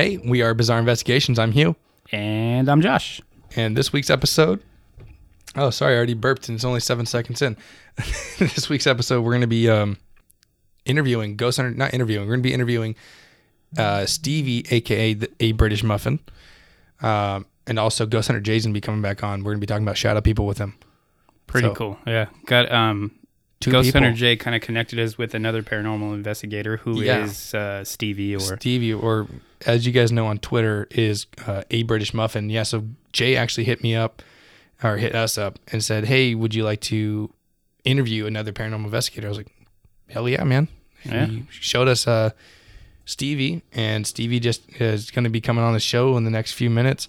Hey, we are Bizarre Investigations. I'm Hugh. And I'm Josh. And this week's episode. Oh, sorry, I already burped and it's only seven seconds in. this week's episode, we're going to be um, interviewing Ghost Hunter, not interviewing, we're going to be interviewing uh, Stevie, aka the, a British Muffin. Um, and also Ghost Hunter Jason be coming back on. We're going to be talking about shadow people with him. Pretty So- cool. Yeah. Got um Two Ghost people. Hunter Jay kind of connected us with another paranormal investigator who is Yeah. uh, Stevie or Stevie, or as you guys know on Twitter, is uh, a British Muffin. Yeah, so Jay actually hit me up or hit us up and said, "Hey, would you like to interview another paranormal investigator?" I was like, "Hell yeah, man!" Yeah. He showed us uh, Stevie, and Stevie just is going to be coming on the show in the next few minutes.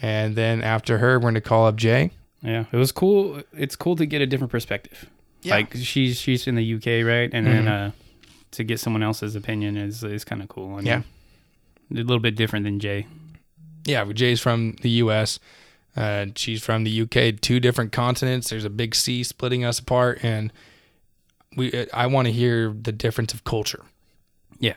And then after her, we're going to call up Jay. Yeah, it was cool. It's cool to get a different perspective. Yeah. Like she's she's in the UK, right? And then Mhm. uh, to get someone else's opinion is is kind of cool. I mean, Yeah. a little bit different than Jay. Yeah, Jay's from the U.S. Uh, she's from the U.K. Two different continents. There's a big sea splitting us apart, and we. uh, I want to hear the difference of culture. Yeah,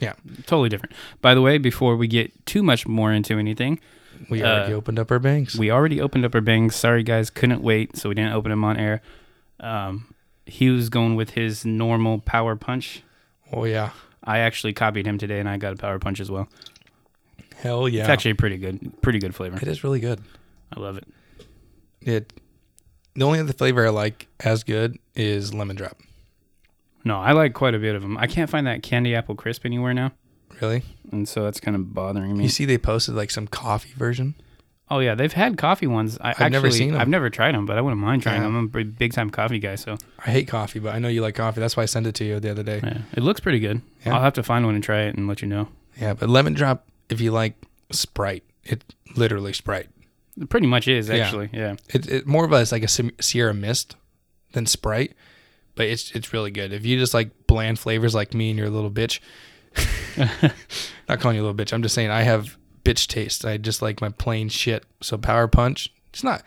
Yeah, totally different. By the way, before we get too much more into anything, we Uh, already opened up our banks. we already opened up our bangs. Sorry, guys, couldn't wait, so we didn't open them on air. Um, he was going with his normal power punch. oh yeah, I actually copied him today, and I got a power punch as well. hell yeah! It's actually pretty good, pretty good flavor. it is really good. I love it. It. The only other flavor I like as good is lemon drop. No, I like quite a bit of them. I can't find that candy apple crisp anywhere now, Really? and so that's kind of bothering me. You see, they posted like some coffee version. Oh yeah, they've had coffee ones. I I've never actually- seen 'em. I've never tried them, but I wouldn't mind trying Yeah. them. I'm a big- big time coffee guy, so I hate coffee, but I know you like coffee. That's why I sent it to you the other day. yeah, it looks pretty good. Yeah. I'll have to find one and try it and let you know. Yeah, but lemon drop, if you like Sprite, it literally Sprite. It pretty much is actually. Yeah. It, it more of a, it's like a Sierra Mist than Sprite, but it's it's really good. If you just like bland flavors like me and you're a little bitch, not calling you a little bitch. I'm just saying I have bitch taste. I just like my plain shit. So Power Punch, it's not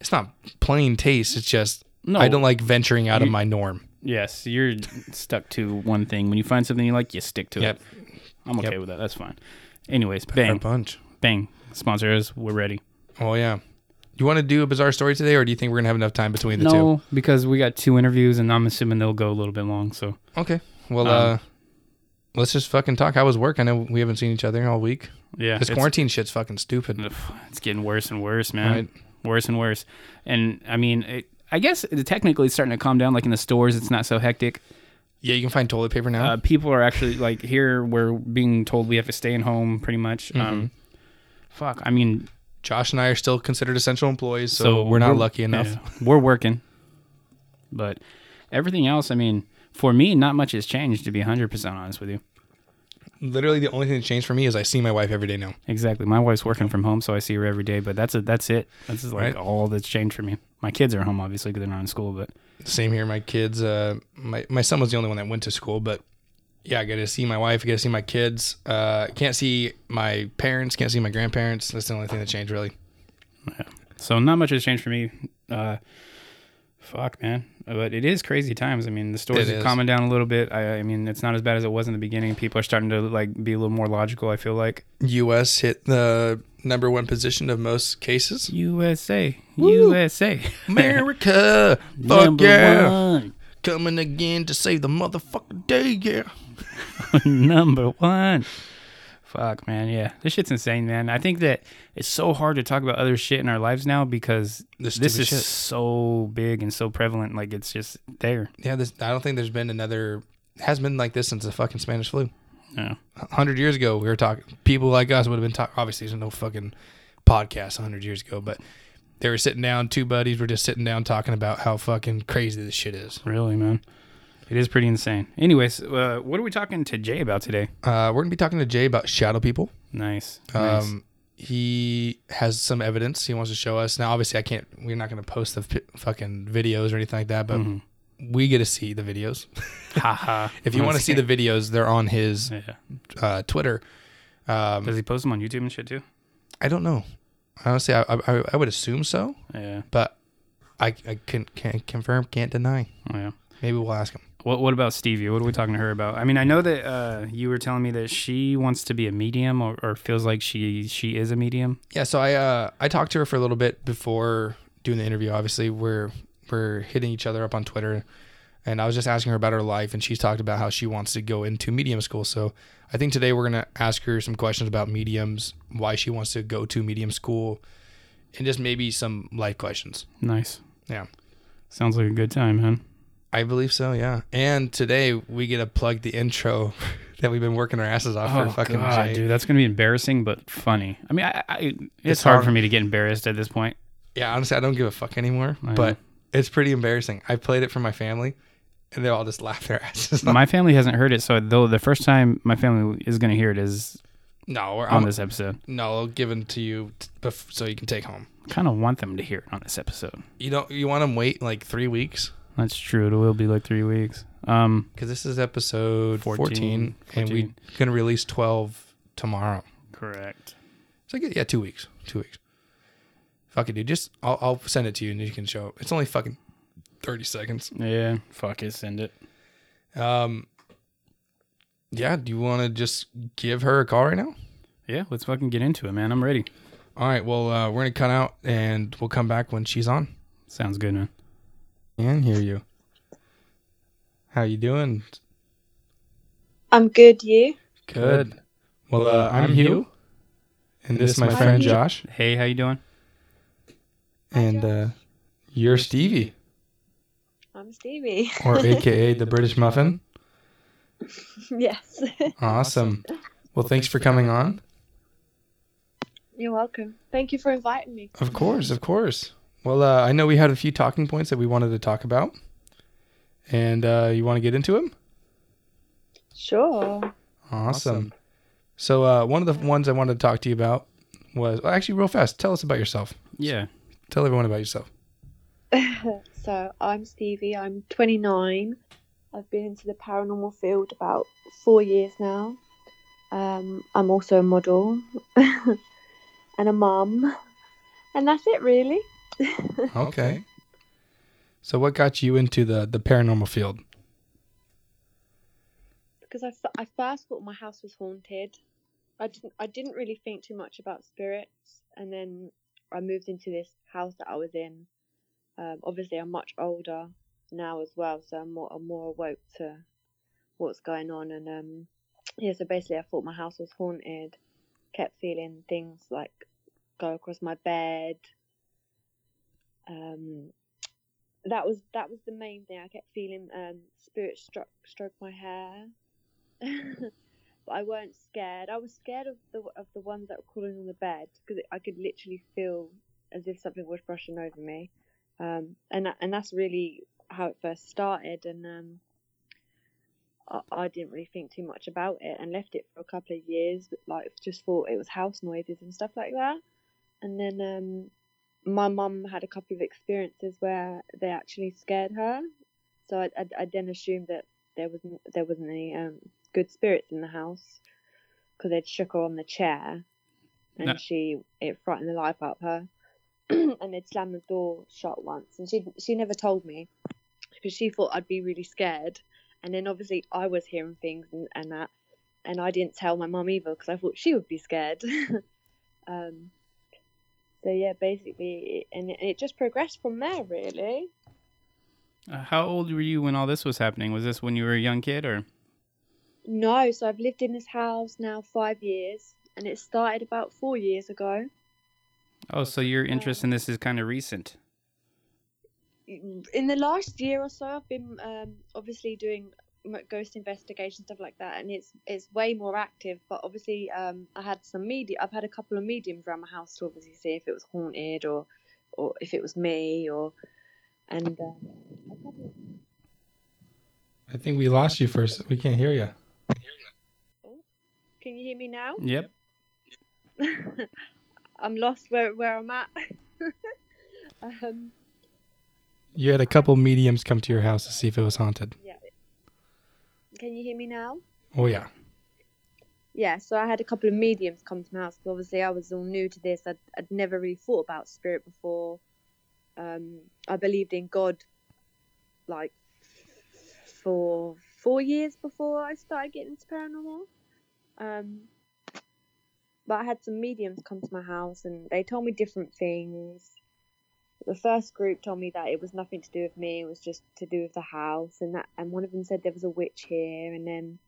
it's not plain taste. It's just No. I don't like venturing out of my norm. Yes, you're stuck to one thing. When you find something you like, you stick to Yep. it. I'm okay Yep. with that. That's fine. Anyways, Power bang, Punch. bang. Sponsor us. We're ready. Oh yeah. Do you want to do a bizarre story today, or do you think we're gonna have enough time between the no, because we got two interviews, and I'm assuming they'll go a little bit long. So? Okay. Well, Um, uh, let's just fucking talk. How was work? I know we haven't seen each other all week. Yeah, This quarantine shit's fucking stupid. it's getting worse and worse, man. Right. Worse and worse. And I mean, it, I guess it, technically it's starting to calm down. Like in the stores, it's not so hectic. Yeah, you can find toilet paper now. Uh, people are actually like here. We're being told we have to stay in home, pretty much. Mm-hmm. Um, fuck. I mean, Josh and I are still considered essential employees, so, we're not lucky enough. yeah, we're working, but everything else, I mean, for me, not much has changed. To be hundred percent honest with you, Literally, the only thing that changed for me is I see my wife every day now. exactly. My wife's working from home, so I see her every day. But that's a, that's it. That's like Right. all that's changed for me. My kids are home, obviously, because they're not in school. But Same here. My kids. Uh, my my son was the only one that went to school, but yeah, I get to see my wife. I get to see my kids. Uh, can't see my parents. Can't see my grandparents. That's the only thing that changed, really. Yeah. so not much has changed for me. Uh, fuck, man. But it is crazy times. I mean, the stores are calming down a little bit. I, I mean, it's not as bad as it was in the beginning. People are starting to like be a little more logical. I feel like U.S. hit the number one position of most cases. USA, Woo. USA, America, fuck number yeah, one. coming again to save the motherfucking day. Yeah. number one. Fuck, man. Yeah, this shit's insane, man. I think that it's so hard to talk about other shit in our lives now because This this is shit. so big and so prevalent. Like it's just there. Yeah, this. I don't think there's been another. Has been like this since the fucking Spanish flu. Yeah. Hundred years ago, we were talking. People like us would have been talking. Obviously, there's no fucking podcast a hundred years ago, but they were sitting down. Two buddies were just sitting down talking about how fucking crazy this shit is. Really, man. It is pretty insane. Anyways, uh, what are we talking to Jay about today? Uh, we're gonna be talking to Jay about shadow people. Nice. nice. Um, he has some evidence he wants to show us. Now, obviously, I can't. We're not gonna post the fi- fucking videos or anything like that, but Mhm. we get to see the videos. Haha. If you want to see the videos, they're on his yeah. uh, Twitter. Um, Does he post them on YouTube and shit too? I don't know. Honestly, I, I I would assume so, Yeah. but I I can can't confirm, can't deny. Oh, yeah. Maybe we'll ask him. What What about Stevie? What are we talking to her about? I mean, I know that uh, you were telling me that she wants to be a medium, or, or feels like she she is a medium. Yeah, so I uh I talked to her for a little bit before doing the interview. Obviously, we're we're hitting each other up on Twitter, and I was just asking her about her life, and she's talked about how she wants to go into medium school. So I think today we're gonna ask her some questions about mediums, why she wants to go to medium school, and just maybe some life questions. Nice. Yeah. Sounds like a good time, man. I believe so, yeah. And today we get to plug the intro that we've been working our asses off Oh for fucking god, Jay. dude, that's gonna be embarrassing but funny. I mean, I, I it's, It's hard hard. for me to get embarrassed at this point. Yeah, honestly, I don't give a fuck anymore. I know. But it's pretty embarrassing. I played it for my family, and they all just laugh their asses off. my family hasn't heard it, so though the first time my family is gonna hear it is No, we're on I'm, this episode. no, I'll give given to you so you can take home. Kind of want them to hear it on this episode. You don't. You want them wait like three weeks That's true. It will be like three weeks. Um, because this is episode 14, 14, and we're gonna release twelve tomorrow. correct. So yeah, yeah, two weeks. Two weeks. Fuck it, dude. Just I'll, I'll send it to you and you can show. It's only fucking thirty seconds. Yeah, fuck it, send it. Um. Yeah. Do you want to just give her a call right now? Yeah, let's fucking get into it, man. I'm ready. All right. Well, uh, we're gonna cut out and we'll come back when she's on. Sounds good, man. And hear you. How you doing? I'm good, you? Good. Well, uh, I'm Hugh, and this is my friend Hugh. Josh, Hey, how you doing? and uh, you're Stevie, I'm Stevie. or AKA the British Muffin. yes. Awesome. Well, thanks for coming on. You're welcome. Thank you for inviting me. Of course, of course. Well, uh, I know we had a few talking points that we wanted to talk about, and uh, you want to get into them? Sure. Awesome. So, uh, one of the ones I wanted to talk to you about was well, actually real fast. Tell us about yourself. Yeah. Tell everyone about yourself. so, I'm Stevie. I'm 29. I've been into the paranormal field about four years now. Um, I'm also a model and a mum. And that's it, really. Okay. So, what got you into the the paranormal field? because I, f- I first thought my house was haunted. I didn't I didn't really think too much about spirits, and then I moved into this house that I was in. Um, obviously, I'm much older now as well, so I'm more I'm more awoke to what's going on. And um, yeah, so basically, I thought my house was haunted. Kept feeling things like go across my bed. Um, that was that was the main thing. I kept feeling um, spirits struck stroke my hair. but I weren't scared. I was scared of the of the ones that were crawling on the bed because I could literally feel as if something was brushing over me, um, and and that's really how it first started. And um, I, I didn't really think too much about it and left it for a couple of years. But like just thought it was house noises and stuff like that. And then um, my mum had a couple of experiences where they actually scared her. So I, I, I then assumed that there wasn't there wasn't any um, good spirits in the house because they'd shook her on the chair and No. she it frightened the life out of her. And they'd slammed the door shut once. And she she never told me because she thought I'd be really scared. And then obviously I was hearing things and, and that. And I didn't tell my mum either because I thought she would be scared. Um so yeah basically and it, it just progressed from there really Uh, how old were you when all this was happening? Was this when you were a young kid, or? No, so I've lived in this house now five years, and it started about four years ago. Oh, so your interest in this is kind of recent. In the last year or so, I've been um, obviously doing ghost investigation stuff like that, and it's it's way more active. But obviously, um, I had some media. I've had a couple of mediums around my house to obviously see if it was haunted or or if it was me or and um, I think we lost you first. We can't hear you. can you hear me now? Yep. I'm lost where where I'm at. um, You had a couple mediums come to your house to see if it was haunted. Can you hear me now? Oh yeah. yeah, so I had a couple of mediums come to my house. 'cause obviously, I was all new to this. I'd, I'd never really thought about spirit before. Um, I believed in God, like for four years before I started getting into paranormal. Um, but I had some mediums come to my house and they told me different things. The first group told me that it was nothing to do with me; it was just to do with the house, and that. And one of them said there was a witch here, and then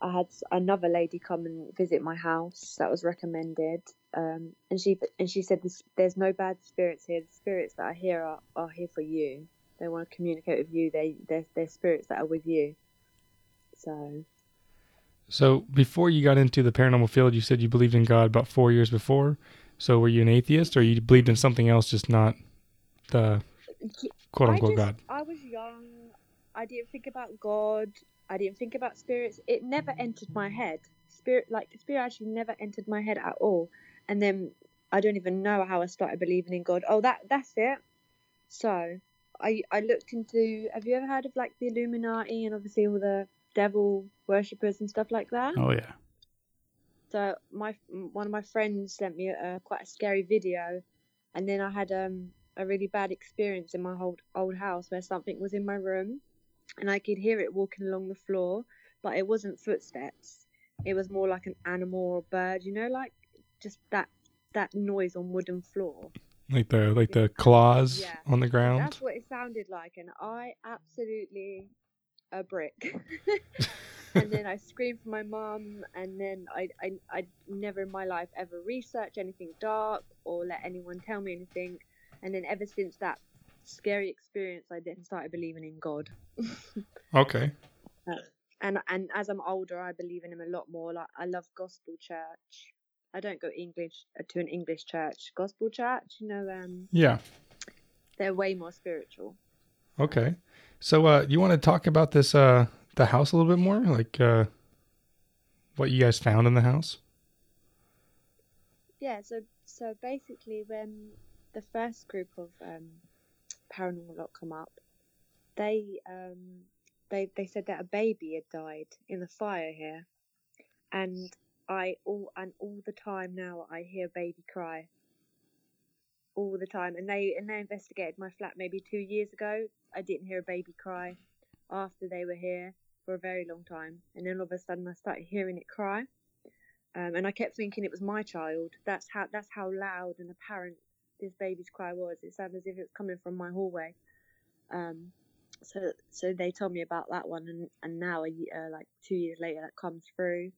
I had another lady come and visit my house that was recommended, um, and she and she said there's no bad spirits here. The spirits that are here are, are here for you. They want to communicate with you. They they're, they're spirits that are with you. So So before you got into the paranormal field, you said you believed in God about four years before. So were you an atheist, or you believed in something else, just not the quote I unquote just, God? I was young. I didn't think about God. I didn't think about spirits. It never entered my head. Spirit, like spirit, actually never entered my head at all. And then I don't even know how I started believing in God. Oh, that that's it. So I I looked into. Have you ever heard of like the Illuminati and obviously all the devil worshippers and stuff like that? Oh yeah. So my one of my friends sent me a, quite a scary video, and then I had um a really bad experience in my old old house where something was in my room, and I could hear it walking along the floor, but it wasn't footsteps. It was more like an animal or a bird, you know, like just that that noise on wooden floor. Like the like the claws Yeah. on the ground. That's what it sounded like, and I absolutely a brick. and then I screamed for my mum, and then I, I, I never in my life ever researched anything dark or let anyone tell me anything. And then ever since that scary experience, I then started believing in God. Okay. And and as I'm older, I believe in Him a lot more. Like I love gospel church. I don't go English uh, to an English church. Gospel church, you know, um, Yeah. they're way more spiritual. Okay. So uh you want to talk about this uh the house a little bit more? Like uh what you guys found in the house? yeah so so basically when the first group of um paranormal lot come up they um they they said that a baby had died in the fire here. And i all and all the time now i hear baby cry. All the time. And they and they investigated my flat maybe two years ago. I didn't hear a baby cry after they were here for a very long time and then all of a sudden i started hearing it cry um, and I kept thinking it was my child. That's how that's how loud and apparent this baby's cry was. It sounded as if it was coming from my hallway. Um, so so they told me about that one, and and now a ye- uh, like two years later that comes through.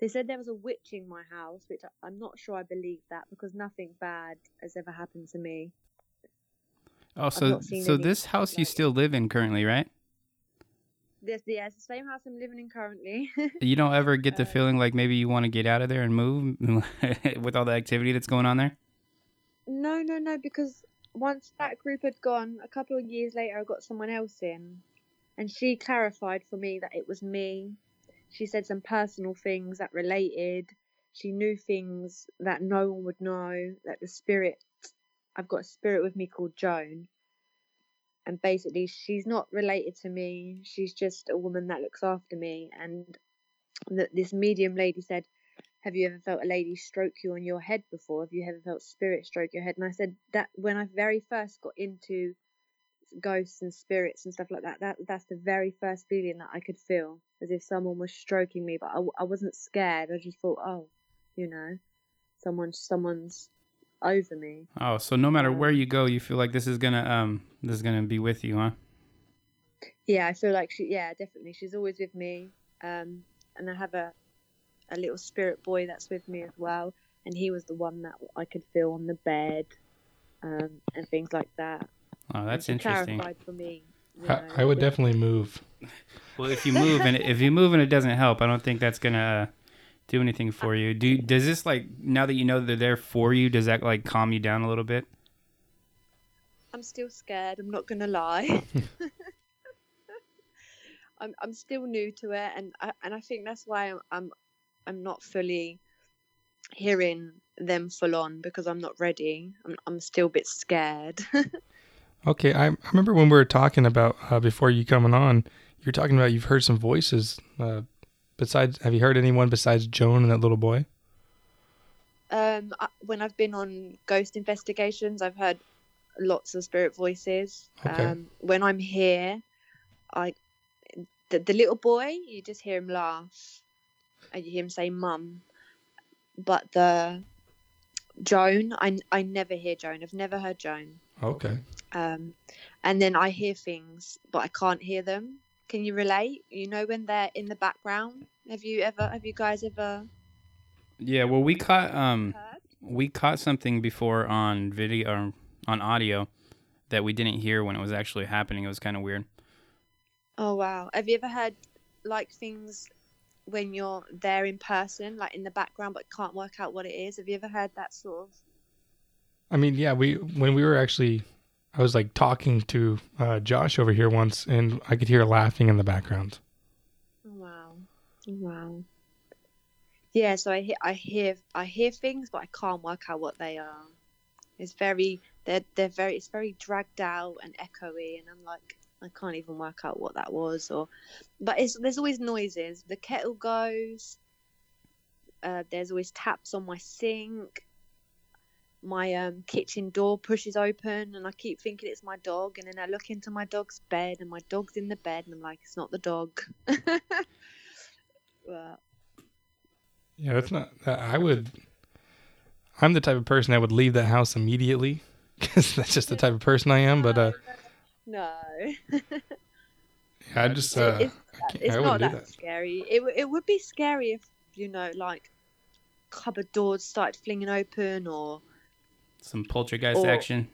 They said there was a witch in my house, which I, I'm not sure I believe that because nothing bad has ever happened to me. Oh, so so this house you like- still live in currently, right? This yeah, it's the same house I'm living in currently. You don't ever get the Uh, feeling like maybe you want to get out of there and move with all the activity that's going on there? No, no, no, because once that group had gone, a couple of years later, I got someone else in, and she clarified for me that it was me. She said some personal things that related. She knew things that no one would know, that the spirit, I've got a spirit with me called Joan. And basically, she's not related to me. She's just a woman that looks after me. And th- this medium lady said, have you ever felt a lady stroke you on your head before? Have you ever felt spirit stroke your head? And I said that when I very first got into ghosts and spirits and stuff like that, that that's the very first feeling that I could feel, as if someone was stroking me. But i, I wasn't scared. I just thought, oh, you know, someone someone's over me. Oh, so no matter Um, where you go, you feel like this is gonna um this is gonna be with you, huh? Yeah, I feel like she. Yeah, definitely, she's always with me. Um, and I have a a little spirit boy that's with me as well, and he was the one that I could feel on the bed, um, and things like that. Oh, that's interesting. Clarified for me. you I, know, I would definitely move. Well, if you move and if you move and it doesn't help, I don't think that's gonna uh, do anything for you. Do does this like now that you know they're there for you? Does that like calm you down a little bit? I'm still scared. I'm not gonna lie. I'm I'm still new to it, and I, and I think that's why I'm I'm I'm not fully hearing them full on because I'm not ready. I'm I'm still a bit scared. Okay, I, I remember when we were talking about uh, before you coming on, you were talking about you've heard some voices. Uh, besides, have you heard anyone besides Joan and that little boy? um, when I've been on ghost investigations, I've heard lots of spirit voices. Okay. Um, when I'm here, I the, the little boy, you just hear him laugh, and you hear him say "mum," but the Joan, I I never hear Joan. I've never heard Joan. Okay. Um, and then I hear things, but I can't hear them. Can you relate? You know when they're in the background. Have you ever? Have you guys ever Yeah, well, we caught um heard? we caught something before on video or on audio that we didn't hear when it was actually happening. It was kind of weird. Oh wow! Have you ever heard like things when you're there in person, like in the background, but can't work out what it is? Have you ever heard that sort of? I mean, yeah, we when we were actually, I was like talking to uh, Josh over here once, and I could hear laughing in the background. Wow! Wow! Yeah, so I hear, I hear, I hear things, but I can't work out what they are. It's very, they're, they're very, it's very dragged out and echoey, and I'm like, I can't even work out what that was, or, but it's there's always noises. The kettle goes. Uh, there's always taps on my sink. My um, kitchen door pushes open, and I keep thinking it's my dog. And then I look into my dog's bed, and my dog's in the bed, and I'm like, it's not the dog. but, Yeah, it's not. I would. I'm the type of person that would leave that house immediately because that's just the type of person I am. But uh, no, yeah, I just uh, it's, I, it's I not that that. scary. It it would be scary if you know, like cupboard doors started flinging open, or Some poltergeist Or- action.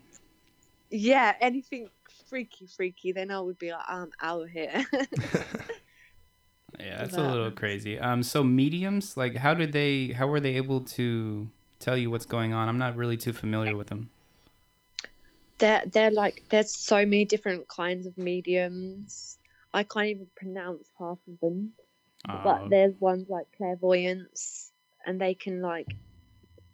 yeah, anything freaky, freaky. Then I would be like, I'm out of here. Yeah, that's a little crazy. Um, so mediums, like, how did they? How were they able to tell you what's going on? I'm not really too familiar with them. they're they're like there's so many different kinds of mediums. I can't even pronounce half of them. Uh, but there's ones like clairvoyance and they can like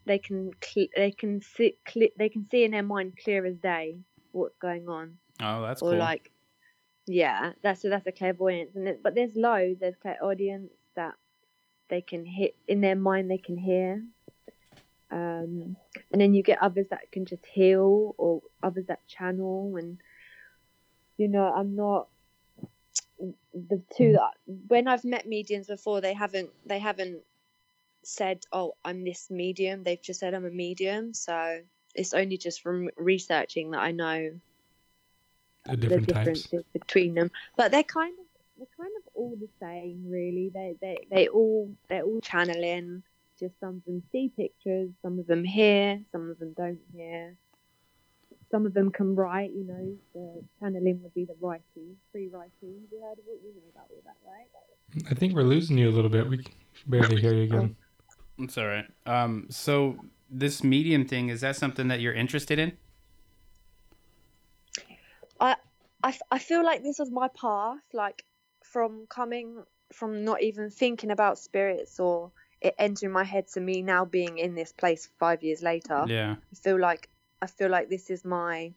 they can cl- they can see cl- they can see in their mind clear as day what's going on oh, that's or cool. like yeah that's so that's a clairvoyance and it, but there's loads there's clairaudience that they can hit in their mind they can hear um and then you get others that can just heal or others that channel and you know i'm not the two that when i've met mediums before they haven't they haven't said oh i'm this medium they've just said i'm a medium so it's only just from researching that i know The different the types. differences between them. But they're kind of they're kind of all the same, really. They they they all they're all channeling. Just some of them see pictures, some of them hear, some of them don't hear. Some of them can write. You know, the channeling would be the writing, free writing. Have you heard of it? You know about all that, right? I think we're losing you a little bit. We can barely hear you oh. again. It's all right. Um, so this medium thing is that something that you're interested in? I, f- I feel like this was my path, like from coming from not even thinking about spirits or it entering my head to me now being in this place five years later. Yeah. I feel like I feel like this is my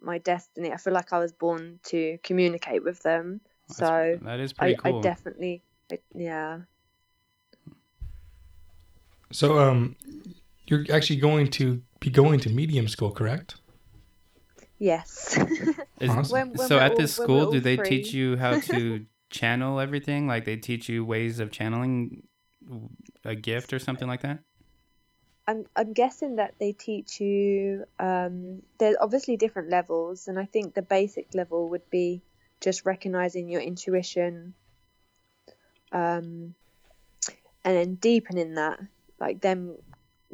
my destiny. I feel like I was born to communicate with them. That's- So that is I, pretty cool. I definitely, I, yeah. So, um, you're actually going to be going to medium school, correct? Yes. Is- Awesome. When- when so at all- this school, do they free. teach you how to channel everything? Like they teach you ways of channeling a gift or something like that? I'm I'm guessing that they teach you. Um, there's obviously different levels, and I think the basic level would be just recognizing your intuition, um, and then deepening that, like them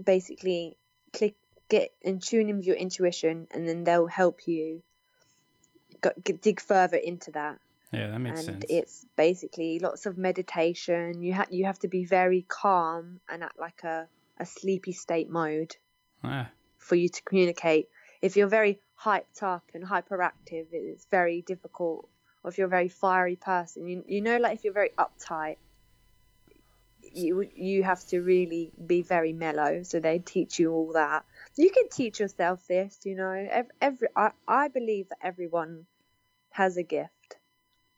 basically click get in tune in with your intuition, and then they'll help you go, dig further into that Yeah, that makes sense. and sense. it's basically lots of meditation. You have you have to be very calm and at like a, a sleepy state mode ah, for you to communicate. If you're very hyped up and hyperactive, it's very difficult. Or if you're a very fiery person, you you know, like if you're very uptight, you you have to really be very mellow. So they teach you all that. You can teach yourself this, you know. Every, every I, I believe that everyone has a gift.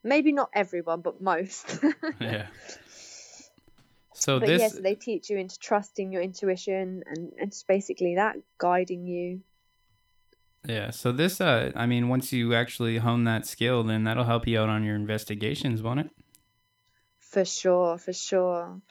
Maybe not everyone, but most. yeah. So but this yes, they teach you into trusting your intuition and, and basically that guiding you. Yeah. So this, uh, I mean, once you actually hone that skill, then that'll help you out on your investigations, won't it? For sure, for sure.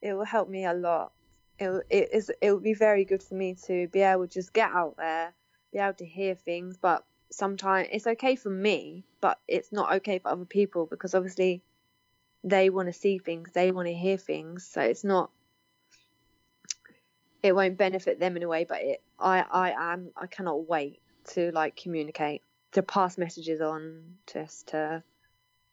it will help me a lot. It it is it will be very good for me to be able to just get out there, be able to hear things. But sometimes it's okay for me, but it's not okay for other people because obviously they want to see things, they want to hear things. So it's not. It won't benefit them in a way, but it I I am I cannot wait to like communicate, to pass messages on, just to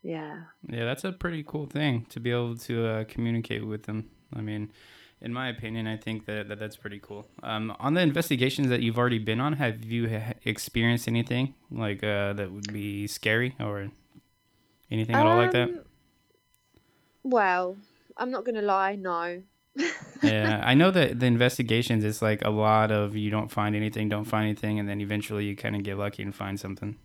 yeah. Yeah, that's a pretty cool thing to be able to uh, communicate with them. I mean, in my opinion, I think that, that that's pretty cool. Um, on the investigations that you've already been on, have you ha- experienced anything like uh, that would be scary or anything at all like that? Um, Well, I'm not gonna lie, no. yeah, I know that the investigations it's like a lot of you don't find anything, don't find anything, and then eventually you kind of get lucky and find something.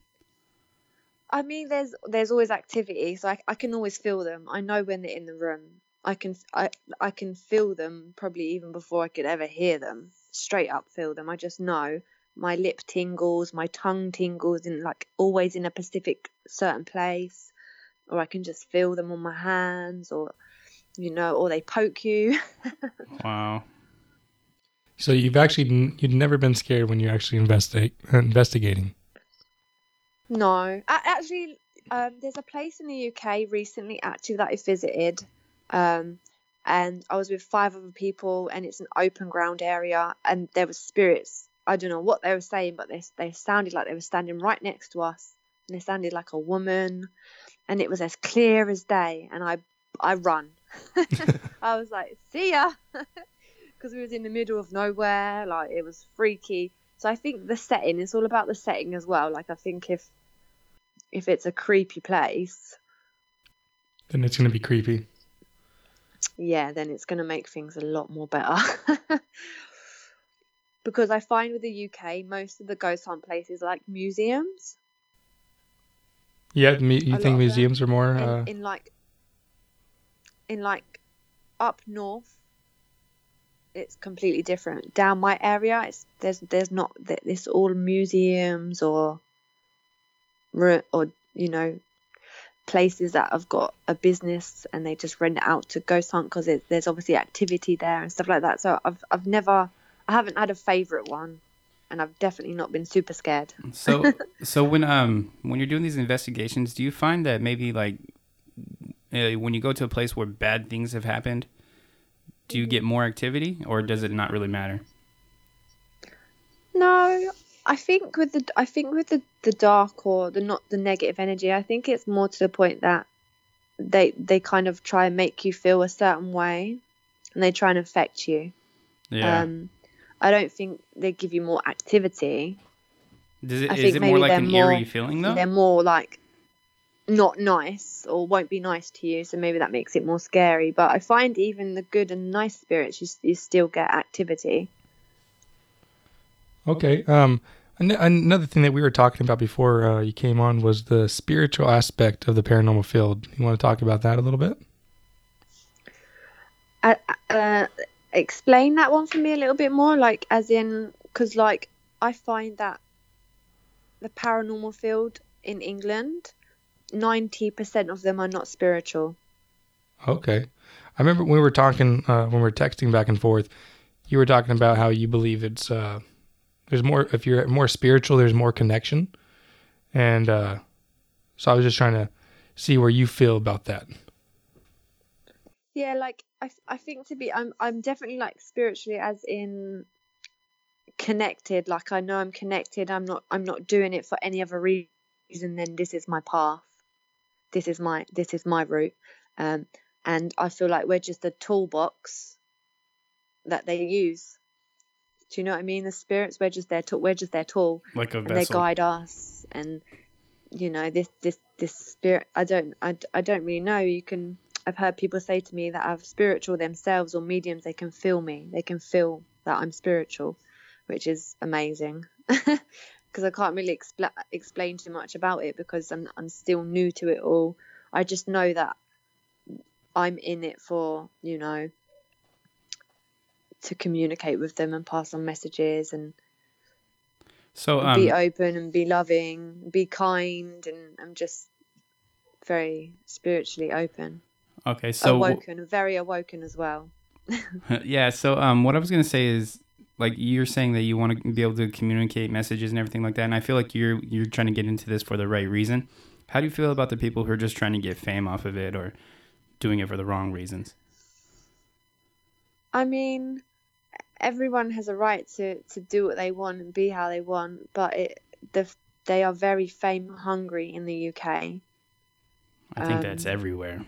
I mean, there's there's always activity, so I, I can always feel them. I know when they're in the room. I can I I can feel them probably even before I could ever hear them. Straight up feel them. I just know my lip tingles, my tongue tingles, in like always in a specific certain place, or I can just feel them on my hands, or you know, or they poke you. Wow. So you've actually you've never been scared when you're actually investigate investigating. No, actually, um, there's a place in the UK recently actually that I visited, um, and I was with five other people, and it's an open ground area, and there were spirits. I don't know what they were saying, but they they sounded like they were standing right next to us, and they sounded like a woman, and it was as clear as day, and I I run. I was like, see ya, because we was in the middle of nowhere, like it was freaky. So I think the setting is all about the setting as well. Like I think if if it's a creepy place, Then it's gonna be creepy. yeah, then it's going to make things a lot more better. because I find with the UK, most of the ghost hunt places like museums. Yeah, me, you A think museums are more? In, Uh, in like, in like, up north, it's completely different. Down my area, it's there's there's not it's all museums or, or you know, places that have got a business and they just rent it out to ghost hunt because there's obviously activity there and stuff like that. So I've I've never I haven't had a favorite one, and I've definitely not been super scared. So, so when um when you're doing these investigations, do you find that maybe like uh, when you go to a place where bad things have happened, do you get more activity, or does it not really matter? No, I think with the I think with the the dark or the not the negative energy, I think it's more to the point that they they kind of try and make you feel a certain way, and they try and affect you. Yeah. Um, I don't think they give you more activity. Does it I is it more like an more- eerie feeling though? They're more like not nice or won't be nice to you, so maybe that makes it more scary. But I find even the good and nice spirits, you, you still get activity. Okay. Um, an- another thing that we were talking about before uh, you came on was the spiritual aspect of the paranormal field. You want to talk about that a little bit? uh, uh, explain that one for me a little bit more like as in because like i find that the paranormal field in england 90% of them are not spiritual Okay. I remember when we were talking uh, when we were texting back and forth. You were talking about how you believe it's uh, there's more if you're more spiritual, there's more connection, and uh, so I was just trying to see where you feel about that. yeah like i, I think to be I'm, I'm definitely like spiritually as in connected. Like i know i'm connected. I'm not i'm not doing it for any other reason than this is my path. This is my this is my route. Um and i feel like we're just a toolbox that they use do you know what i mean? The spirits we're just their tool we're just their tool like a and they guide us. And you know this this this spirit i don't I, I don't really know. You can i've heard people say to me that are spiritual themselves or mediums they can feel me. They can feel that i'm spiritual which is amazing. Because i can't really expl- explain too much about it because I'm, I'm still new to it all. I just know that i'm in it for you know to communicate with them and pass on messages and So um, be open and be loving, be kind, and I'm just very spiritually open, okay, so awoken, very awoken as well. yeah, so um, what I was gonna say is like you're saying that you want to be able to communicate messages and everything like that, and I feel like you're you're trying to get into this for the right reason. How do you feel about the people who are just trying to get fame off of it or doing it for the wrong reasons? I mean, everyone has a right to, to do what they want and be how they want, but it the they are very fame hungry in the UK. I think that's Um, everywhere.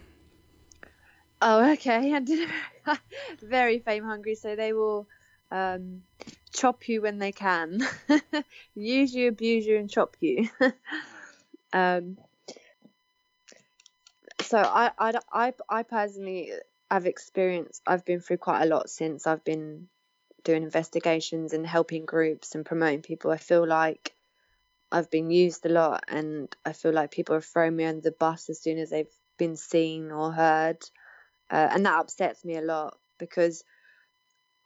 Oh, okay. Very fame hungry, so they will um, chop you when they can, use you, abuse you, and chop you. um, so I, I, I, I personally have experienced. I've been through quite a lot since I've been doing investigations and helping groups and promoting people. I feel like I've been used a lot, and I feel like people are throwing me under the bus as soon as they've been seen or heard uh, and that upsets me a lot because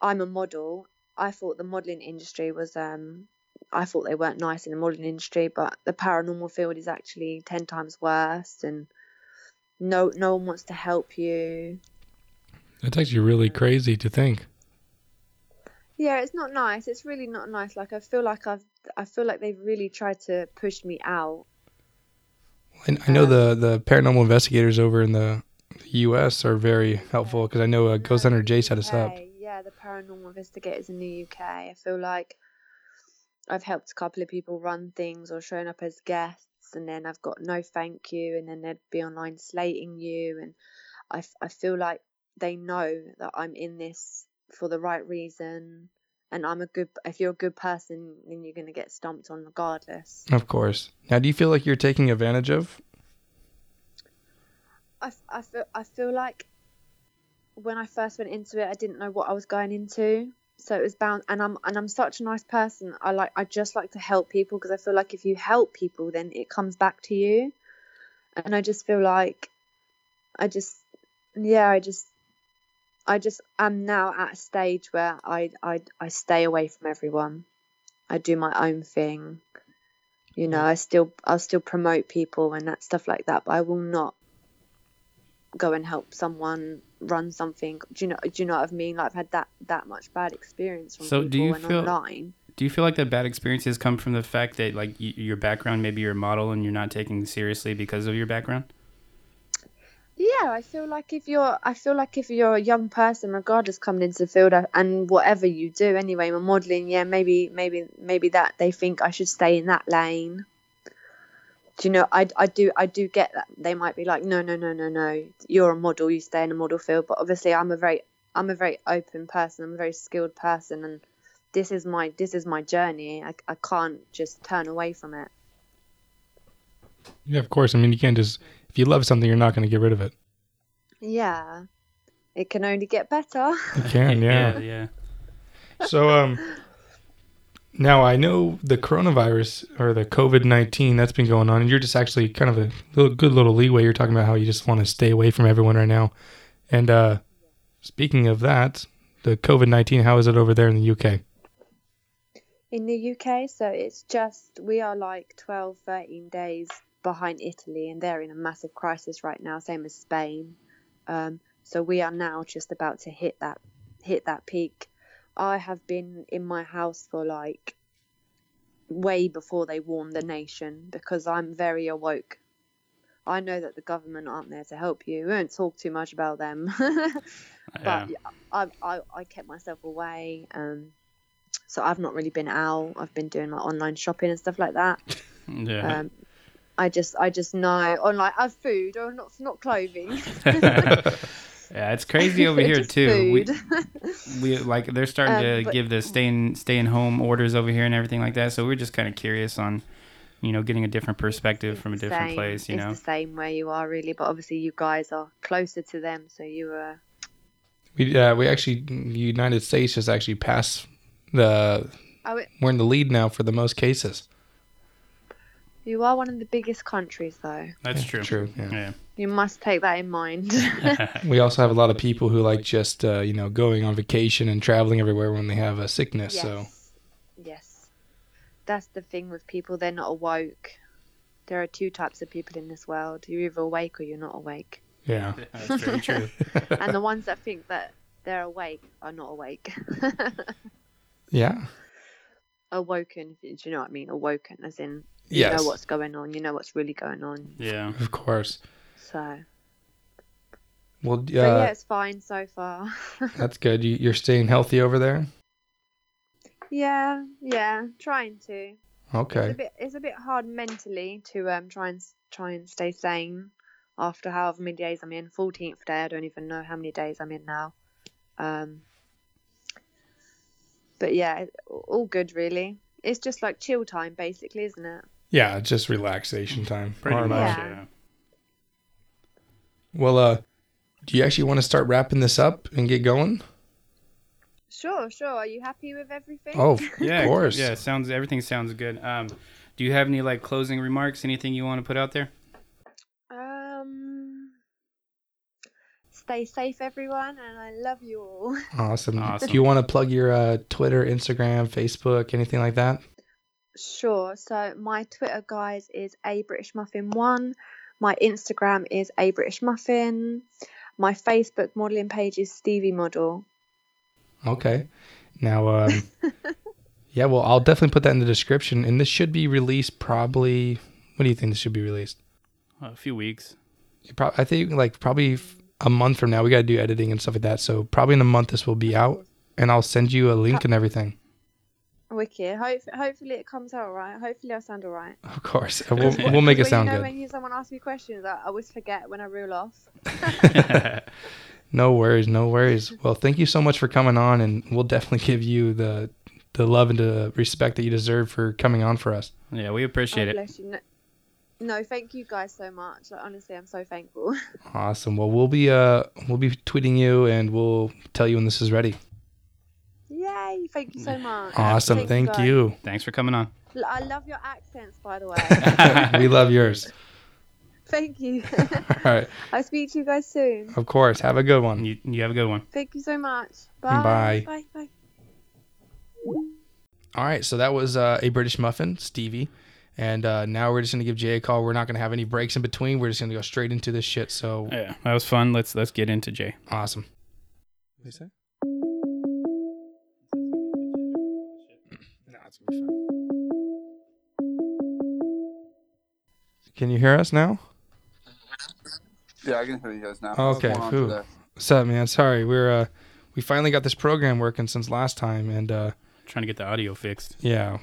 I'm a model. I thought the modeling industry was um I thought they weren't nice in the modeling industry, but the paranormal field is actually ten times worse, and no no one wants to help you. That's actually really crazy to think. Yeah, it's not nice. It's really not nice. Like I feel like I've I feel like they've really tried to push me out. I, I know the the paranormal investigators over in the U.S. are very helpful because I know uh, Ghost Hunter Jay set us up. Yeah, the paranormal investigators in the UK. I feel like I've helped a couple of people run things or shown up as guests, and then I've got no thank you, and then they'd be online slating you, and I, I feel like they know that I'm in this for the right reason, and I'm a good. If you're a good person, then you're gonna get stomped on regardless. Of course. Now, do you feel like you're taking advantage of? I, I feel I feel like when I first went into it, I didn't know what I was going into, so it was bound. And I'm and I'm such a nice person. I like I just like to help people because I feel like if you help people, then it comes back to you. And I just feel like I just yeah I just I just am now at a stage where I I I stay away from everyone. I do my own thing. You know, I still I'll still promote people and that stuff like that, but I will not go and help someone run something. Do you know? Do you know what I mean? Like I've had that that much bad experience from So people do you feel- online. Do you feel like the bad experiences come from the fact that like y- your background, maybe you're a model and you're not taken seriously because of your background? Yeah, I feel like if you're, I feel like if you're a young person, regardless coming into the field uh, and whatever you do, anyway, my modelling, yeah, maybe, maybe, maybe that they think I should stay in that lane. Do you know? I, I do, I do get that they might be like, no, no, no, no, no, you're a model, you stay in a model field. But obviously, I'm a very, I'm a very open person. I'm a very skilled person, and this is my, this is my journey. I, I can't just turn away from it. Yeah, of course. I mean, you can't just if you love something, you're not going to get rid of it. Yeah, it can only get better. You can, yeah. yeah. so, um, now I know the coronavirus or the COVID nineteen that's been going on, and you're just actually kind of a little, good little leeway. You're talking about how you just want to stay away from everyone right now. And uh, speaking of that, the COVID nineteen, how is it over there in the UK? in the UK. So it's just, we are like 12, 13 days behind Italy, and they're in a massive crisis right now, same as Spain. Um, so we are now just about to hit that hit that peak. I have been in my house for like way before they warned the nation because I'm very awoke. I know that the government aren't there to help you. We won't talk too much about them. but Yeah. I, I I kept myself away. Um, so I've not really been out. I've been doing my online shopping and stuff like that. Yeah. Um, I just I just know on like have food or not not clothing. yeah, it's crazy over here too. We, we like they're starting Um, to but- give the staying staying home orders over here and everything like that. So we're just kind of curious on, you know, getting a different perspective It's from a different same. place. You it's know. the same where you are really, but obviously you guys are closer to them, so you are. We uh, we actually United States has actually passed the Oh, it, we're in the lead now for the most cases. You are one of the biggest countries, though. That's Yeah, true. true, yeah. Yeah. You must take that in mind. We also have a lot of people who like just uh, you know going on vacation and traveling everywhere when they have a sickness. yes. So Yes. that's the thing with people. They're not awoke. There are two types of people in this world. You're either awake or you're not awake. Yeah. That's very true. and the ones that think that they're awake are not awake. Yeah. Awoken, you, do you know what I mean? Awoken, as in you Yes. know what's going on. You know what's really going on. Yeah. Of course. So, Well, but yeah, uh, it's fine so far. that's good. You, you're staying healthy over there. yeah, yeah, trying to. It's a Okay. bit it's a bit hard mentally to um try and try and stay sane after however many days I'm in. Fourteenth day, I don't even know how many days I'm in now. Um, but yeah, all good really. It's just like chill time, basically, isn't it? Yeah, just relaxation time. Pretty much. Yeah. Yeah. Well, uh, do you actually want to start wrapping this up and get going? Sure, sure. Are you happy with everything? Oh, Yeah. of course. Yeah. Sounds. Everything sounds good. Um, do you have any like closing remarks? Anything you want to put out there? Stay safe, everyone, and I love you all. Awesome. Awesome. Do you want to plug your uh, Twitter, Instagram, Facebook, anything like that? Sure. So my Twitter, guys, is a British Muffin one. My Instagram is a British Muffin. My Facebook modeling page is Stevie Model. Okay. Now, um, yeah, well, I'll definitely put that in the description. And this should be released probably. What do you think this should be released? A few weeks. Pro- I think like probably f- a month from now. We got to do editing and stuff like that. So probably in a month this will be out, and I'll send you a link and everything. Wicked. Hope, hopefully it comes out right. Hopefully I sound alright. Of course, we'll we'll make it Well, sound you know, good. when you, someone asks me questions, I I always forget when I reel off. No worries, no worries. Well, thank you so much for coming on, and we'll definitely give you the the love and the respect that you deserve for coming on for us. yeah, we appreciate oh, it. Bless you. No, no, thank you guys so much. Like, honestly, I'm so thankful. Awesome. Well, we'll be uh we'll be tweeting you, and we'll tell you when this is ready. Yay! Thank you so much. Awesome. Thank guys. you. Thanks for coming on. L- I love your accents, by the way. we love yours. Thank you. All right. I'll speak to you guys soon. Of course. Have a good one. You, you have a good one. Thank you so much. Bye. Bye. Bye. Bye. All right. So that was uh, a British muffin, Stevie. And uh, now we're just gonna give Jay a call. We're not gonna have any breaks in between. We're just gonna go straight into this shit. So Yeah, that was fun. Let's let's get into Jay. awesome. What you say? No, it's gonna be fine. Can you hear us now? Yeah, I can hear you guys now. Okay, What's going on phew. today? What's up, man? Sorry, we're uh, we finally got this program working since last time, and uh, Trying to get the audio fixed. yeah,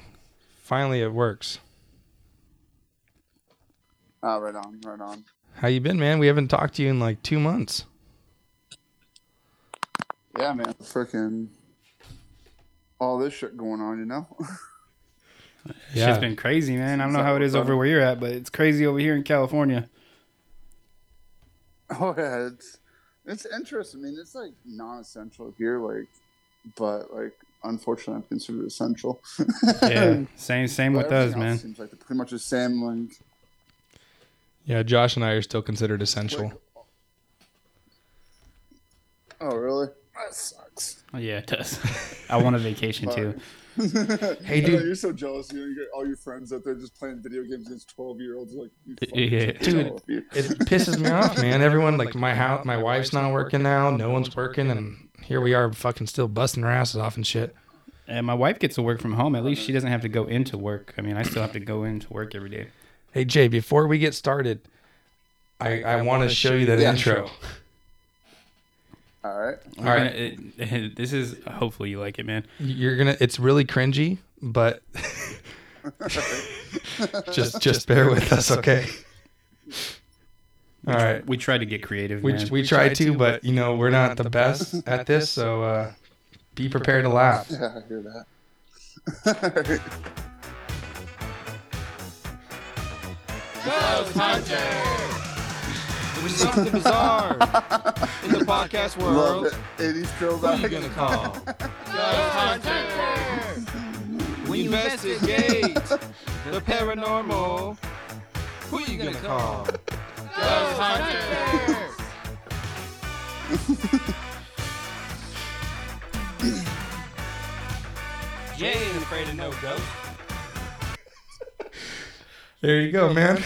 finally it works. Oh, right on, right on. How you been, man? We haven't talked to you in like two months. Yeah, man, freaking all this shit going on, you know? It's Yeah. just been crazy, man. I don't know how it is we're over where you're at, but it's crazy over here in California. oh yeah, it's it's interesting. I mean, it's like non-essential here, like, but like, unfortunately, I'm considered essential. Yeah, same same But with us, man. Seems like pretty much the same. Like, Yeah, Josh and I are still considered essential. oh really? That sucks. Oh, yeah, it does. I want a vacation too. Hey, I know, dude. you're so jealous. You know, you get all your friends out there just playing video games against 12 year olds. Like, Yeah. Dude, all. It pisses me off, man. Everyone like my house, my wife's not working now. No one's working, and here we are, fucking still busting our asses off and shit. And my wife gets to work from home. At least she doesn't have to go into work. I mean, I still have to go into work every day. Hey Jay, before we get started, I I want to show you that Yeah, intro. All right. All right. It- it- this is hopefully you like it, man. You're gonna. It's really cringy, but just just bear with us, okay? All right. We tried to get creative, We man. we try to, but you know we're not the best at this, so uh, be prepared to laugh. Yeah, I hear that. When something bizarre in the podcast Love world, it. 80s who you throwback. gonna call? Ghost Hunter. When you investigate the paranormal, who are you gonna call? Ghost Hunter. Jay ain't afraid of no ghost. There you go, man.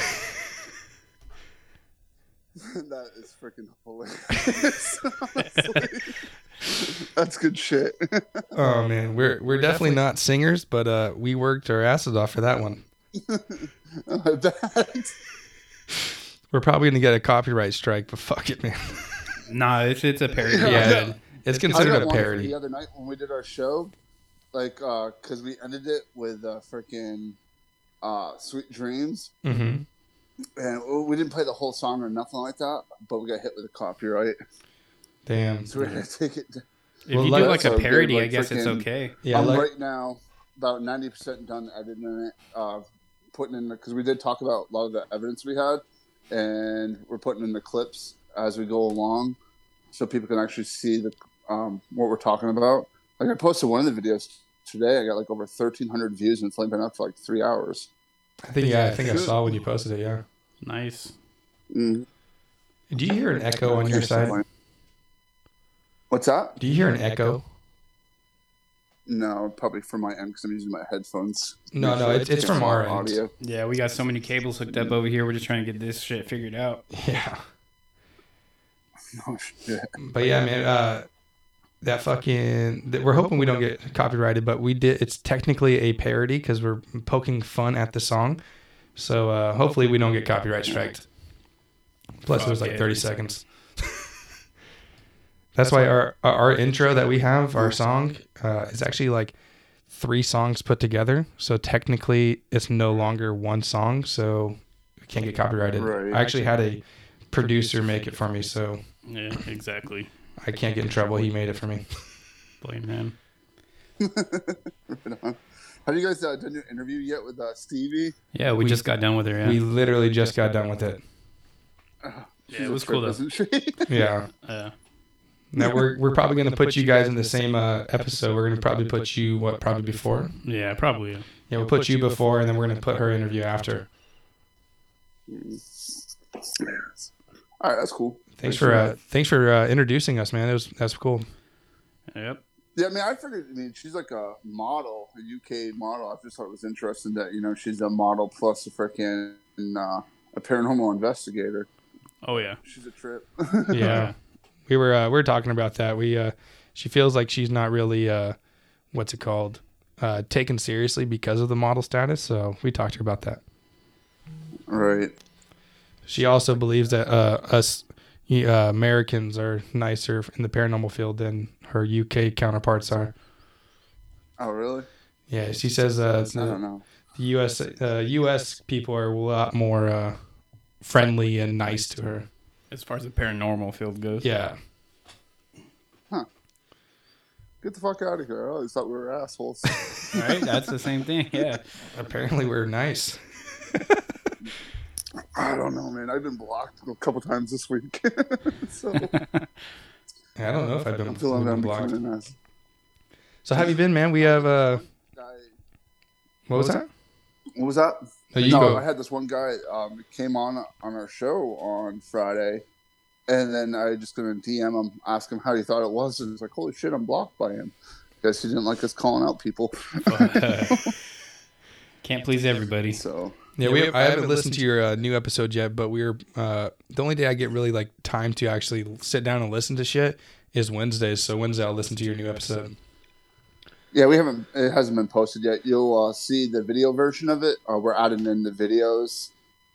that is freaking hilarious. That's good shit. Oh man, we're we're definitely not singers, but uh, we worked our asses off for that one. I bet. We're probably gonna get a copyright strike, but fuck it, man. Nah, it's it's a parody. Yeah, it's I considered a parody. The other night when we did our show, like, uh, cause we ended it with uh, freaking uh, "Sweet Dreams," hmm and we didn't play the whole song or nothing like that, but we got hit with a copyright, Damn. so we had to take it. If Well, you like- do like a parody, like I guess it's okay. Yeah, I'm like, right now about ninety percent done editing it, uh, putting in because we did talk about a lot of the evidence we had, and we're putting in the clips as we go along, so people can actually see the um, what we're talking about. Like I posted one of the videos today, I got like over thirteen hundred views, and it's only been up for like three hours. I think yeah, I think I saw when you posted it. Yeah. Nice. Mm. Do you hear an echo on your side? What's that? Do you hear an echo? No, probably from my end because I'm using my headphones. No, no, it's it's from our end. audio. Yeah, we got so many cables hooked up over here. We're just trying to get this shit figured out. Yeah. Oh shit! But yeah, man, uh, that fucking th- we're hoping we don't get copyrighted, but we did. It's technically a parody because we're poking fun at the song. So uh, hopefully we don't get copyright striked. Plus, it was like thirty seconds. That's why our our our intro that we have, our song, uh, is actually like three songs put together. So technically, it's no longer one song. So we can't get copyrighted. Right. I actually had a producer make it for me, so Yeah, exactly. I can't get in trouble. He made it for me. Blame him. Right on. Have you guys uh, done your interview yet with uh, Stevie? Yeah, we, just got done with her. Yeah, We literally just got done with it. yeah it was cool though. Isn't? Yeah. Uh, Now we're we're probably gonna put you guys in the same uh, episode. We're gonna probably put you what probably before. yeah, probably. Yeah, we'll put you before, and then we're gonna put her interview after. All right, that's cool. Thanks for uh, thanks for uh, introducing us, man. It was that's cool. Yep. Yeah, I mean, I figured. I mean, she's like a model, a UK model. I just thought it was interesting that you know she's a model plus a freaking uh, a paranormal investigator. Oh yeah. She's a trip. Yeah, we were uh, we were talking about that. We uh, she feels like she's not really uh, what's it called uh, taken seriously because of the model status. So we talked to her about that. right. She also believes that uh, us uh, Americans are nicer in the paranormal field than her UK counterparts are. Oh, really? Yeah, she says uh, I don't know. the U.S. Uh, U.S. people are a lot more uh, friendly and nice to her. As far as the paranormal field goes. Yeah, Huh. Get the fuck out of here! I always thought we were assholes. Right. That's the same thing. Yeah. apparently we're nice. I don't know, man. I've been blocked a couple times this week, so I don't know if I've been, I'm been blocked. becoming nice. So how have you been, man? We have uh, Guy, what was that? what was that? No, you no, go. I had this one guy um, came on on our show on Friday, and then I just gonna DM him, ask him how he thought it was, and he's like, "Holy shit, I'm blocked by him." Guess he didn't like us calling out people. Can't please everybody. So Yeah, we. I haven't listened to your uh, new episode yet, but we're uh, the only day I get really like time to actually sit down and listen to shit is Wednesdays. So Wednesday I'll listen to your new episode. yeah, we haven't. It hasn't been posted yet. You'll uh, see the video version of it. Uh, we're adding in the videos,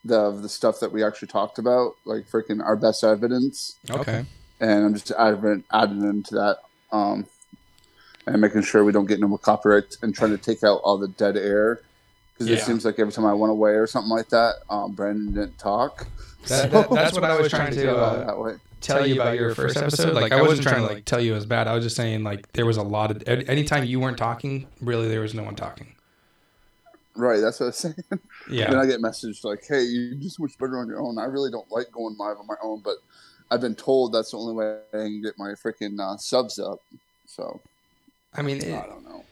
the of the stuff that we actually talked about, like freaking our best evidence. Okay. and I'm just adding adding into that, um, and making sure we don't get no more copyright and trying to take out all the dead air because Yeah. it seems like every time I went away or something like that, um, Brandon didn't talk. That, that, that's what I was trying to Take it out uh, that way. tell you about your first episode. Like I wasn't trying to like tell you it was bad. I was just saying like there was a lot of anytime you weren't talking, really there was no one talking. Right, that's what I was saying. Then Yeah. I get messaged like, "Hey, you just much better on your own." I really don't like going live on my own, but I've been told that's the only way I can get my freaking uh, subs up. So I mean, I don't know.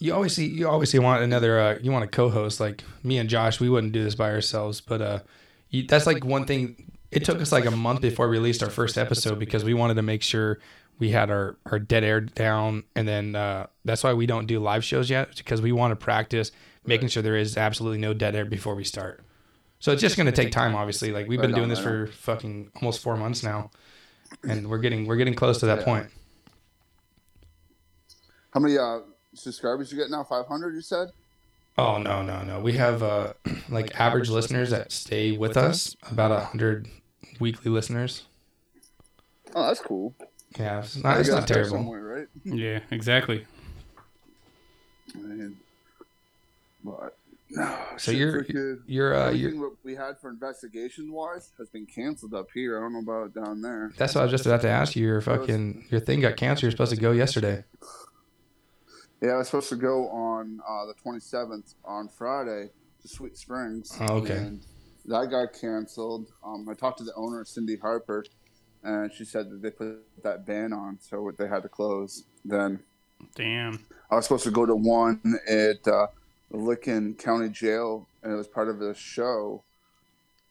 You obviously you obviously want another uh, you want a co-host like me and Josh. We wouldn't do this by ourselves, but uh, you, that's like one thing. It took us like a month before we released our first episode because we wanted to make sure we had our our dead air down, and then uh, that's why we don't do live shows yet because we want to practice making sure there is absolutely no dead air before we start. So it's just going to take time, obviously. Like we've been doing this for fucking almost four months now, and we're getting we're getting close to that point. How many uh, subscribers you get now? Five hundred, you said? Oh no no no! We have uh like average listeners that stay with us, about a hundred weekly listeners. Oh, that's cool. Yeah, it's not, You not terrible. right? Yeah, exactly. I mean, but no. So you're freaking- you're uh you're, what we had for investigation wise has been canceled up here. I don't know about down there. that's what I was just about to ask you. Your fucking your thing got canceled. You're supposed to go yesterday. Yeah, I was supposed to go on uh, the 27th on Friday to Sweet Springs. Oh, okay. And that got canceled. Um, I talked to the owner, Cindy Harper, and she said that they put that ban on, so they had to close. Then Damn. I was supposed to go to one at uh, the Licking County Jail, and it was part of a show,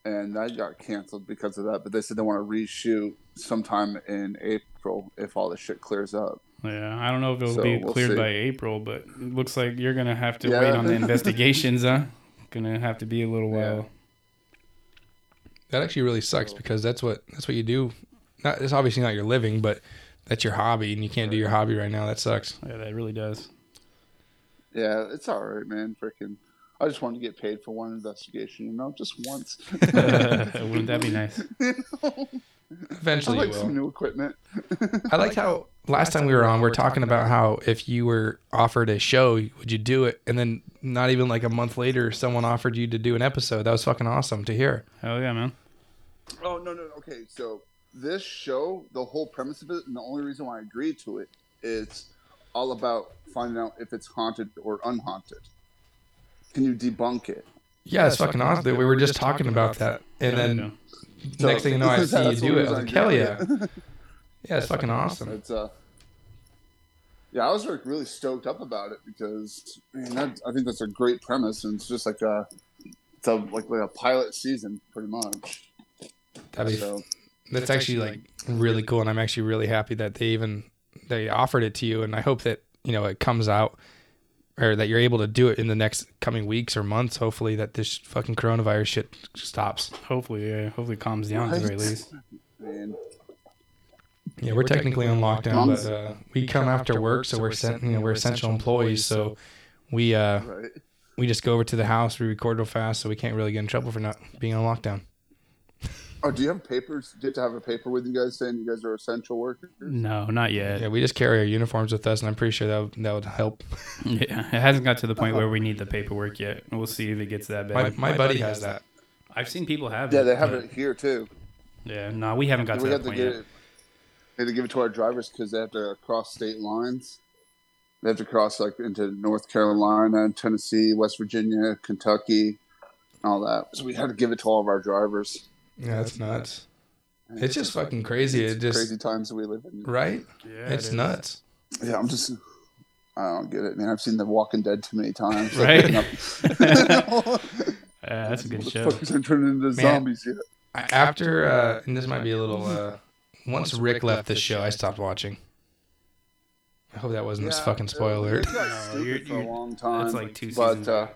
and that got canceled because of that. But they said they want to reshoot sometime in April if all the shit clears up. Yeah, I don't know if it'll So, be we'll cleared see. by April, but it looks like you're gonna have to Yeah. wait on the investigations, huh? Gonna have to be a little Yeah. while. That actually really sucks because that's what that's what you do. Not it's obviously not your living, but that's your hobby, and you can't do your hobby right now. That sucks. Yeah, that really does. Yeah, it's all right, man. Freaking, I just wanted to get paid for one investigation, you know, just once. Wouldn't that be nice? you know? I like you some new equipment. I liked how last time we were on, we are talking about how if you were offered a show, would you do it? And then not even like a month later, someone offered you to do an episode. That was fucking awesome to hear. Hell yeah, man. Oh no, no, okay. So this show, the whole premise of it, and the only reason why I agreed to it, is all about finding out if it's haunted or unhaunted. Can you debunk it? Yeah, it's fucking awesome. We were just talking about that, and Yeah, then next thing you know, I see you do it. I was was like, hell yeah, yeah, it's fucking awesome. It's uh, yeah, I was like really stoked up about it because man, that, I think that's a great premise, and it's just like a, it's a like, like a pilot season, pretty much. That'd be So that's actually like really cool, and I'm actually really happy that they even they offered it to you, and I hope that you know it comes out or that you're able to do it in the next coming weeks or months. Hopefully, that this fucking coronavirus shit stops. Hopefully, yeah. Hopefully, it calms down at the very least. man, Yeah, we're technically on lockdown, Mom's- but uh, we come after work, so we're sent, you know we're essential employees, so we uh right? we just go over to the house, we record real fast, so we can't really get in trouble for not being on lockdown. Oh, do you have papers? Do you have to have a paper with you guys saying you guys are essential workers? No, not yet. Yeah, we just carry our uniforms with us, and I'm pretty sure that would, that would help. Yeah, it hasn't got to the point where we need the paperwork yet. We'll see if it gets that My, bad. my buddy has that. I've seen people have Yeah, it. they have but- it here too. Yeah, no, we haven't got to we that have to point get yet. it. They have to give it to our drivers because they have to cross state lines. They have to cross like into North Carolina, Tennessee, West Virginia, Kentucky, all that. So we had to give it to all of our drivers. Yeah, that's nuts. It's just fucking crazy. It just crazy times that we live in. right. Yeah, It's it is. nuts. Yeah, I'm just. I don't get it, man. I've seen The Walking Dead too many times. Right? Yeah, that's a good show. Motherfuckers are turning into zombies yet. After uh, and this might be a little. Uh, once Rick left the show, I stopped watching. I hope that wasn't a Yeah, fucking spoiler. It got No, stupid you're- for a long time. That's like two but seasons. uh,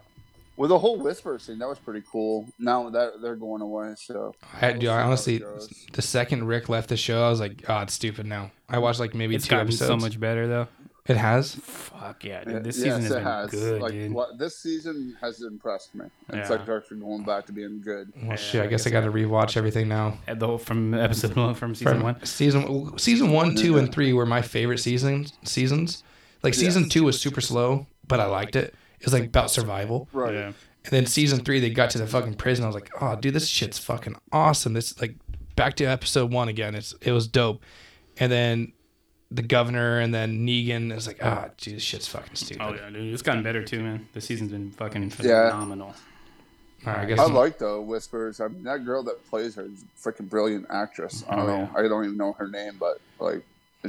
with the whole whisper scene, that was pretty cool. Now that they're going away, so I, dude, I honestly, how it goes. the second Rick left the show, I was like, oh, it's stupid now. I watched like maybe it's two gotten episodes. so much better though. It has. Fuck yeah, dude. Yeah, This yes, season has it been has. good, like dude. what, this season has impressed me. It's Yeah. like actually going back to being good. Well, Yeah, shit. I I guess I got to rewatch everything now. At the whole from episode one from season From one. Season season one, two, and three were my favorite seasons. Seasons, like Yeah. season two was super slow, but I liked it. It was like about survival. Right. Yeah. And then season three, they got to the fucking prison. I was like, oh, dude, this shit's fucking awesome. This like back to episode one again. It's it was dope. And then the governor and then Negan is like, ah, dude, this shit's fucking stupid. Oh yeah, dude. It's gotten better too, man. The season's been fucking Yeah. phenomenal. All right, I guess I like though Whispers. I mean, that girl that plays her is a freaking brilliant actress. I don't Oh, know. I don't even know her name, but like,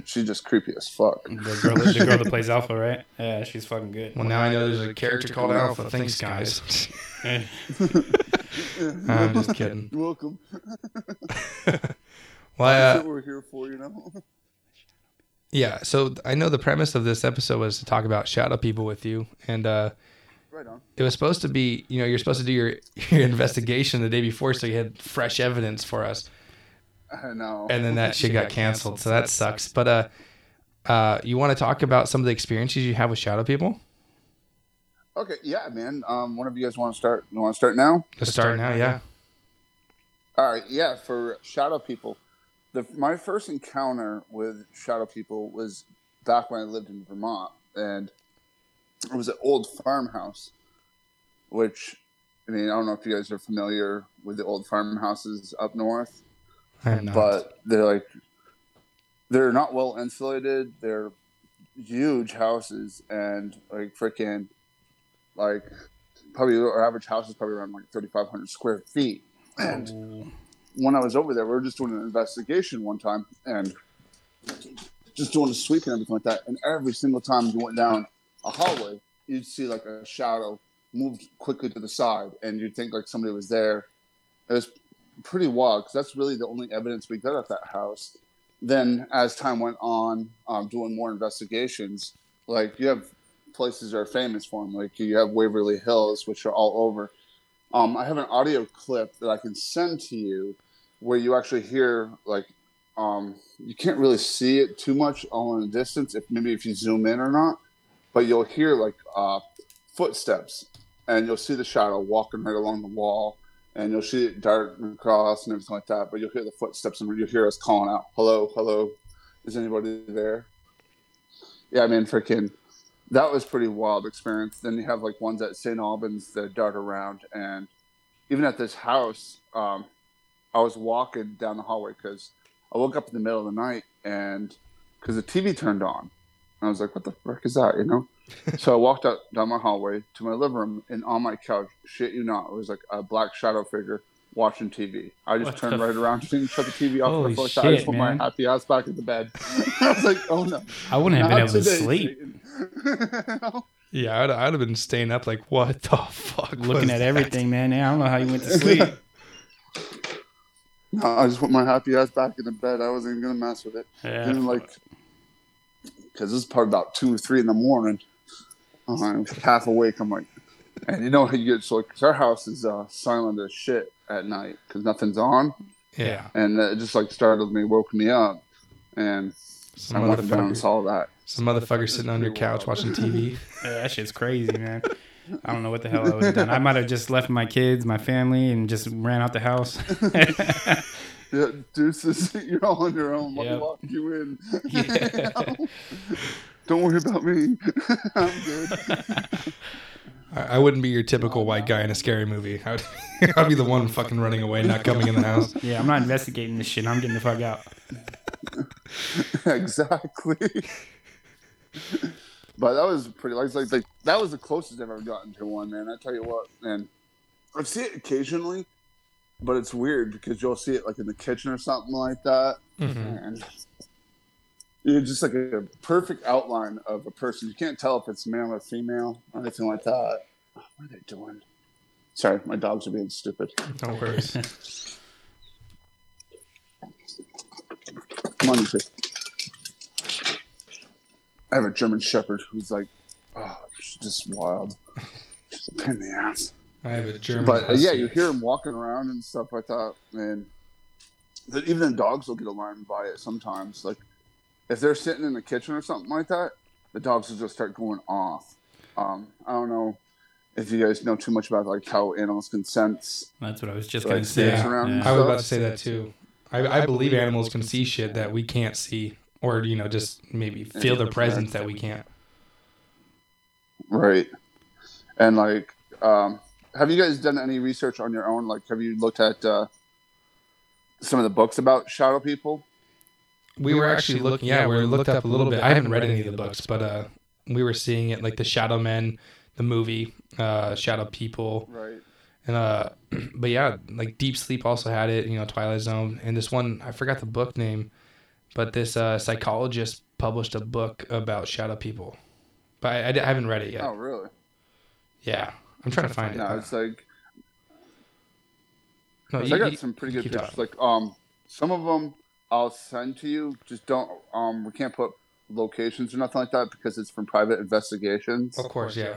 she's just creepy as fuck. The girl, the girl that plays Alpha, right? Yeah, she's fucking good. well, now I know there's a character called Alpha. Thanks, guys. Yeah. I'm just kidding. You're welcome. Well, I, That's uh, what we're here for, you know. Yeah. So I know the premise of this episode was to talk about shadow people with you, and uh, right on. it was supposed to be, you know, you're supposed to do your your investigation the day before, so you had fresh evidence for us, I know. and then that shit got canceled. So that sucks. But uh, uh, you want to talk about some of the experiences you have with shadow people? okay, yeah, man. Um, one of you guys want to start? You want to start now? Let's start now. Yeah. All right, yeah. For shadow people, the my first encounter with shadow people was back when I lived in Vermont, and it was an old farmhouse, which I mean, I don't know if you guys are familiar with the old farmhouses up north, but they're like they're not well insulated. They're huge houses and like freaking like probably our average house is probably around like thirty five hundred square feet. And when I was over there, we were just doing an investigation one time and just doing a sweep and everything like that. And every single time you went down a hallway, you'd see like a shadow move quickly to the side, and you'd think like somebody was there. It was pretty wild because that's really the only evidence we got at that house. Then, as time went on, um, doing more investigations, like you have places that are famous for them, like you have Waverly Hills, which are all over. Um, I have an audio clip that I can send to you where you actually hear like um, you can't really see it too much all in the distance if maybe if you zoom in or not, but you'll hear like uh, footsteps and you'll see the shadow walking right along the wall and you'll see it dart across and everything like that. But you'll hear the footsteps and you'll hear us calling out, "Hello, hello, is anybody there?" Yeah, I mean, freaking, that was pretty wild experience. Then you have like ones at St. Albans that dart around, and even at this house, um, I was walking down the hallway because I woke up in the middle of the night and because the TV turned on. And I was like, what the frick is that, you know? so I walked out down my hallway to my living room and on my couch, shit you not, it was like a black shadow figure watching TV. I just What turned the right around and shut the TV off. Holy and I was like, I just put man. my happy ass back in the bed. I was like, oh no. I wouldn't have been Not able to sleep Yeah, I'd, I'd have been staying up like, what the fuck? looking at that? everything, man. I don't know how you went to sleep. No, I just put my happy ass back in the bed. I wasn't even gonna mess with it. Yeah. And like, because this is probably about two or three in the morning. I'm half awake. I'm like, and you know how you get so like 'cause our house is uh, silent as shit at night because nothing's on, Yeah. and it just like startled me, woke me up, and Some I went down and saw that. some motherfucker sitting on your couch wild. watching TV. Yeah, that shit's crazy, man. I don't know what the hell I would have done. I might have just left my kids, my family, and just ran out the house. Yeah, deuces, you're all on your own. Let me Yep. walk you in. Yeah. Don't worry about me. I'm good. I, I wouldn't be your typical oh, white guy in a scary movie. I'd, I'd be the one fucking running away, not coming in the house. yeah, I'm not investigating this shit. I'm getting the fuck out. exactly. But that was pretty like, like like that was the closest I've ever gotten to one, man. I tell you what, man. I see it occasionally, but it's weird because you'll see it like in the kitchen or something like that, Mhm. and you're just like a perfect outline of a person. You can't tell if it's male or female or anything like that. What are they doing? Sorry, my dogs are being stupid. No worries. Come on. I have a German Shepherd who's like, oh, she's just wild. She's a pain in the ass. I have a German. Shepherd. But uh, yeah, you hear him walking around and stuff like that, and the, even the dogs will get alarmed by it sometimes. Like if they're sitting in the kitchen or something like that, the dogs will just start going off. Um, I don't know if you guys know too much about like how animals can sense. That's what I was just Like gonna say. snakes around and Yeah. I was about to say that too. I, I believe animals can see shit that we can't see, or you know, just maybe feel the presence that we can't. Right. And like, um, have you guys done any research on your own? Like, have you looked at uh, some of the books about shadow people? We were actually looking. Yeah, we looked up a little bit. I haven't read any of the books, but uh, we were seeing it like the Shadow Men, the movie, uh, Shadow People, Right. and uh, but yeah, like Deep Sleep also had it. You know, Twilight Zone, and this one I forgot the book name, but this uh, psychologist published a book about shadow people, but I, I haven't read it yet. Oh, really? Yeah, I'm trying to find it. No, it's like No, 'cause you- I got you- some pretty good keep pictures. Like, um, some of them I'll send to you. Just don't. Um, we can't put locations or nothing like that because it's from private investigations. Of course, yeah.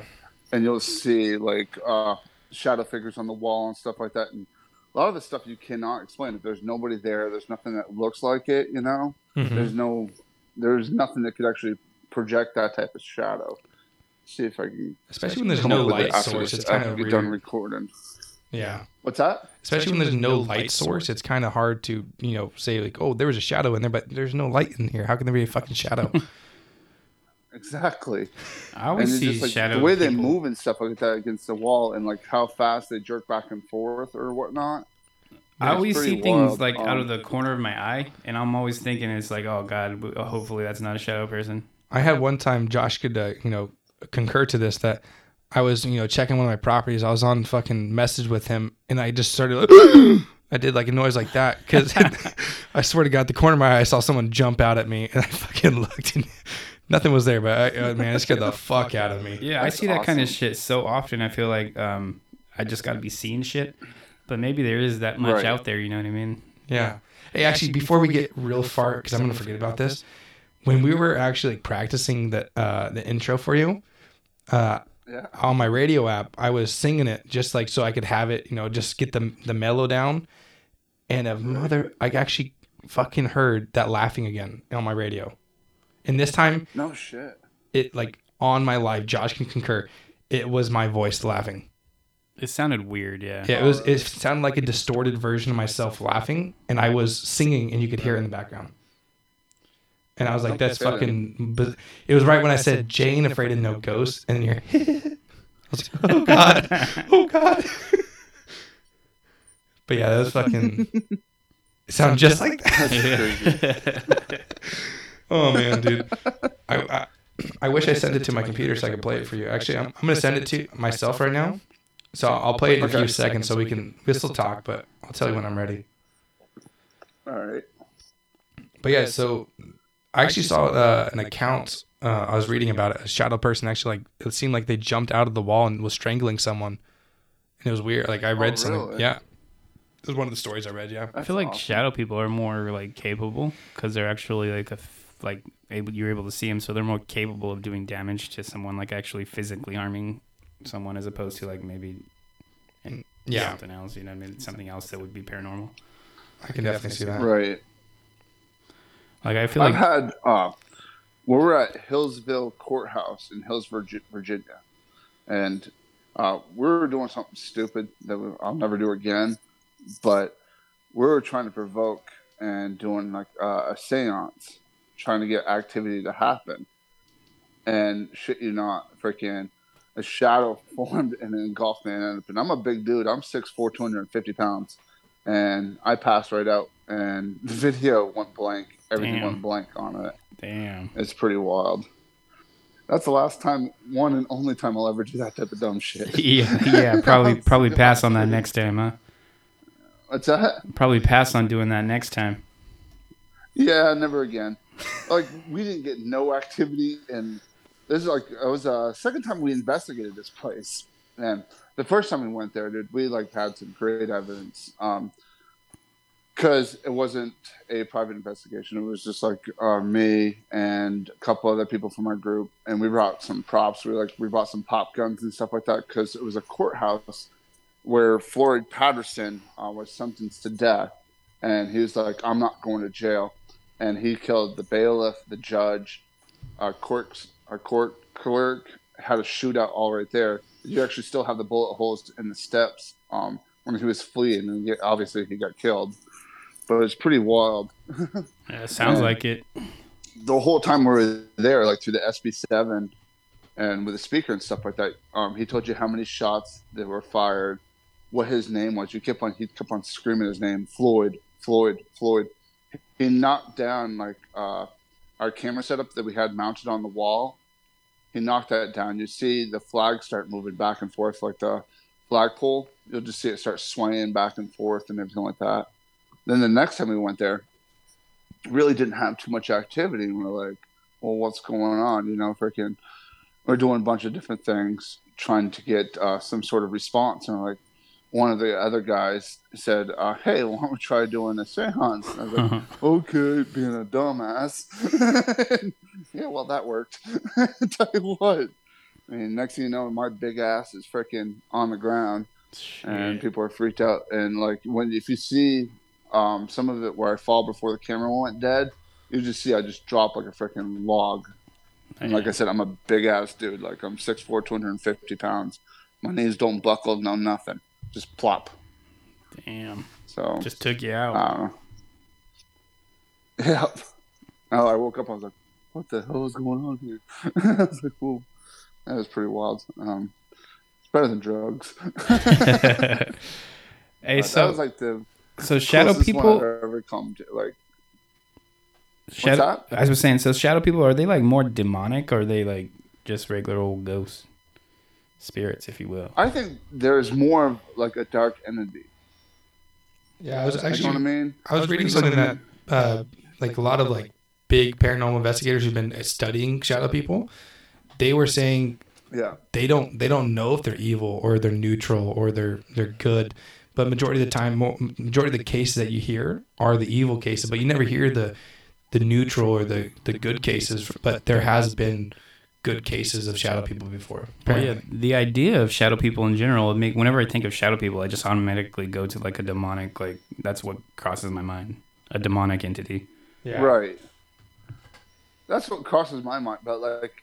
and you'll see like uh, shadow figures on the wall and stuff like that. And a lot of the stuff you cannot explain. If there's nobody there, there's nothing that looks like it. You know, Mhm. there's no, there's nothing that could actually project that type of shadow. See if I can. Especially when there's no up with it light source, this- it's kind of we get done recording. Yeah. What's that? Especially when there's no light source, it's kind of hard to, you know, say like, oh, there was a shadow in there, but there's no light in here. How can there be a fucking shadow? Exactly. I always and see it's just like shadow. the way they move and stuff like that against the wall, and like how fast they jerk back and forth or whatnot. I always pretty see things wild. like out Um, of the corner of my eye, and I'm always thinking it's like, oh god, hopefully that's not a shadow person. I had one time Josh could, uh, you know, concur to this that I was, you know, checking one of my properties. I was on fucking message with him, and I just started. Like, I did like a noise like that because I swear to God, the corner of my eye, I saw someone jump out at me, and I fucking looked, and nothing was there. But I, uh, man, it scared the fuck out of me. Yeah, I That's see that kind of shit so often. I feel like um, I just got to be seeing shit, but maybe there is that much Right. out there. You know what I mean? Yeah. Hey, actually, before we get real far, because I'm gonna forget about this, when we were actually like, practicing the uh, the intro for you, uh, Yeah. on my radio app, I was singing it just like so I could have it, you know, just get the the mellow down, and a mother, I actually fucking heard that laughing again on my radio, and this time No shit. it like on my live, Josh can concur, it was my voice laughing. It sounded weird. Yeah. Yeah, it was. It sounded like a distorted version of myself laughing, and I was singing, and you could hear it in the background. And I was like, "That's fucking." But it was right when I said Jay ain't afraid of no ghosts, and then you're. I was like, "Oh God, oh God." but yeah, that was fucking. It sounded just like that. Oh man, dude. I, I I wish I sent it to my computer so I could play it for you. Actually, I'm, I'm gonna send it to myself right now. So I'll play it in a few Okay. seconds so we can we'll still talk, but I'll tell you when I'm ready. All right. But yeah, so I actually saw uh, an account. Uh, I was reading about it. A shadow person actually like it seemed like they jumped out of the wall and was strangling someone. And it was weird. Like I read Oh, something. really? Yeah, this is one of the stories I read. Yeah. I feel like shadow people are more like capable because they're actually like a like able you're able to see them, so they're more capable of doing damage to someone, like actually physically harming someone, as opposed to like maybe Yeah, something else. You know, what I mean, something else that would be paranormal. I can definitely see that. Right. Like I feel like I've had uh, well, we're at Hillsville Courthouse in Hills, Virginia, and uh, we were doing something stupid that we, I'll never do again. But we were trying to provoke and doing like uh, a séance, trying to get activity to happen. And shit, you not, freaking a shadow formed and engulfed me. And and I'm a big dude. I'm 6'4", 250 pounds, and I passed right out. And the video went blank. Everything Damn. went blank on it. damn. It's pretty wild. That's the last time, one and only time I'll ever do that type of dumb shit. yeah, yeah, probably probably pass on that next time, huh? What's that? Probably pass on doing that next time. Yeah, never again. Like we didn't get no activity, and this is like it was a second time we investigated this place. And the first time we went there, dude, we like had some great evidence. Um, because it wasn't a private investigation. It was just like uh, me and a couple other people from our group, and we brought some props. We like we bought some pop guns and stuff like that because it was a courthouse where Floyd Patterson uh, was sentenced to death, and he was like, "I'm not going to jail," and he killed the bailiff, the judge, our court, our court clerk had a shootout all right there. You actually still have the bullet holes in the steps um, when he was fleeing, and obviously he got killed. But it's pretty wild. Yeah, sounds like it. the whole time we were there, like through the SB7 and with the speaker and stuff like that, um, he told you how many shots that were fired, what his name was. You kept on, he kept on screaming his name, Floyd, Floyd, Floyd. He knocked down like uh, our camera setup that we had mounted on the wall. He knocked that down. You see the flag start moving back and forth, like the flagpole. You'll just see it start swaying back and forth and everything like that. Then the next time we went there, really didn't have too much activity. And we're like, well, what's going on? You know, freaking, we're doing a bunch of different things, trying to get uh, some sort of response. And like, one of the other guys said, uh, hey, why don't we try doing a seance? I was like, okay, being a dumbass. yeah, well, that worked. Tell you what. I mean, next thing you know, my big ass is freaking on the ground, and people are freaked out. And like when if you see um, some of it where I fall before the camera went dead, you just see I just drop like a freaking log. And like I said, I'm a big ass dude. Like I'm 6'4", 250 pounds. My knees don't buckle, no nothing. Just plop. Damn. So Just took you out. I don't know. Yep. Oh, I woke up. I was like, "What the hell is going on here?" I was like, "Whoa, that was pretty wild." Um, it's better than drugs. hey, that so was like the so shadow people. Ever come to. Like, Shadow, that? I was saying, so shadow people are they like more demonic or are they like just regular old ghosts, spirits, if you will? I think there's more of like a dark entity. Yeah, I was You know what I actually mean? I was reading something that uh, like a lot of like big paranormal investigators who've been studying shadow people, they were saying Yeah. they don't they don't know if they're evil or they're neutral or they're they're good. But majority of the time, majority of the cases that you hear are the evil cases, but you never hear the the neutral or the the good cases. But there has been good cases of shadow people before. Well, yeah, the idea of shadow people in general, it make whenever I think of shadow people, I just automatically go to like a demonic, like that's what crosses my mind, a demonic entity. Yeah. Right. That's what crosses my mind. But like,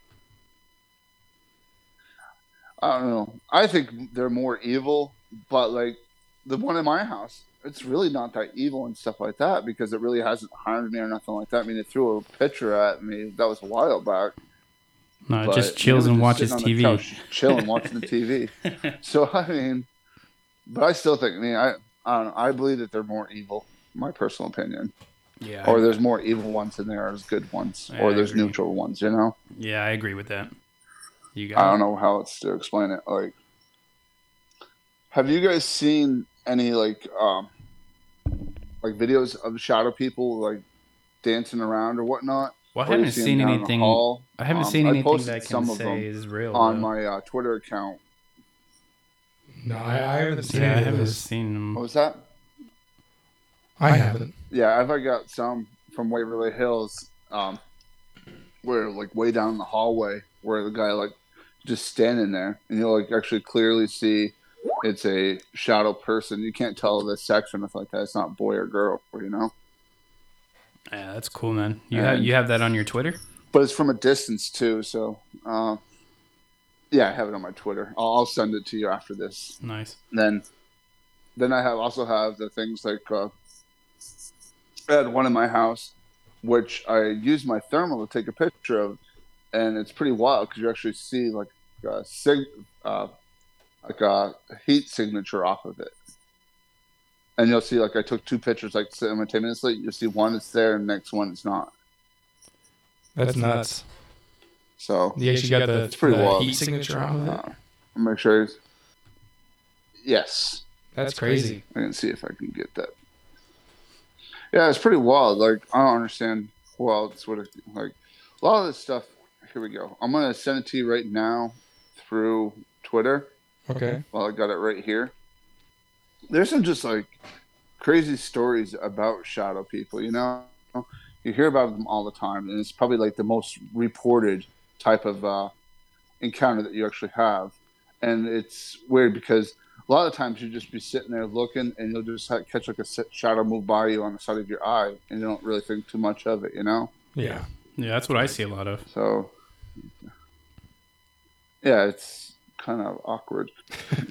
I don't know. I think they're more evil, but like the one in my house, it's really not that evil and stuff like that because it really hasn't harmed me or nothing like that. I mean, it threw a picture at me that was a while back. No, it but just chills and watches just sitting on the TV. couch, and watching the TV. So I mean, but I still think. I mean, I I don't know. I believe that they're more evil. My personal opinion, Yeah, or there's more evil ones than there are good ones, I or there's agree. neutral ones. You know, yeah, I agree with that. You got I don't know how else to explain it. Like, have you guys seen any like um like videos of shadow people like dancing around or whatnot? Well, I haven't see seen down in the anything. I haven't Um, seen I anything posted that can some of say them is real on though. my uh, Twitter account. No, I, I haven't seen yeah, I haven't those. seen them. What was that? I haven't. Yeah, I've got some from Waverly Hills, um, where like way down the hallway, where the guy like just standing there, and you'll like actually clearly see it's a shadow person. You can't tell the sex or nothing like that. It's not boy or girl, you know. Yeah, that's cool, man. You have you have that on your Twitter? But it's from a distance too, so uh, yeah, I have it on my Twitter. I'll, I'll send it to you after this. Nice. then then I have also have the things like uh, I had one in my house, which I used my thermal to take a picture of, and it's pretty wild because you actually see like a sig, uh, like a heat signature off of it, and you'll see like I took two pictures like simultaneously. You'll see one it's there, and the next one it's not. That's nuts. So You actually got the, It's pretty the wild. heat signature on it. uh, I'll make sure. It's, yes. That's crazy. I can see if I can get that. Yeah, it's pretty wild. Like I don't understand who else would have like a lot of this stuff. Here we go. I'm gonna send it to you right now through Twitter. Okay. Well, I got it right here. There's some just like crazy stories about shadow people. You know, you hear about them all the time, and it's probably like the most reported type of uh, encounter that you actually have. And it's weird because a lot of times you just be sitting there looking, and you'll just ha- catch like a shadow move by you on the side of your eye, and you don't really think too much of it. You know, Yeah. Yeah, that's what I see a lot of. so yeah, it's kind of awkward.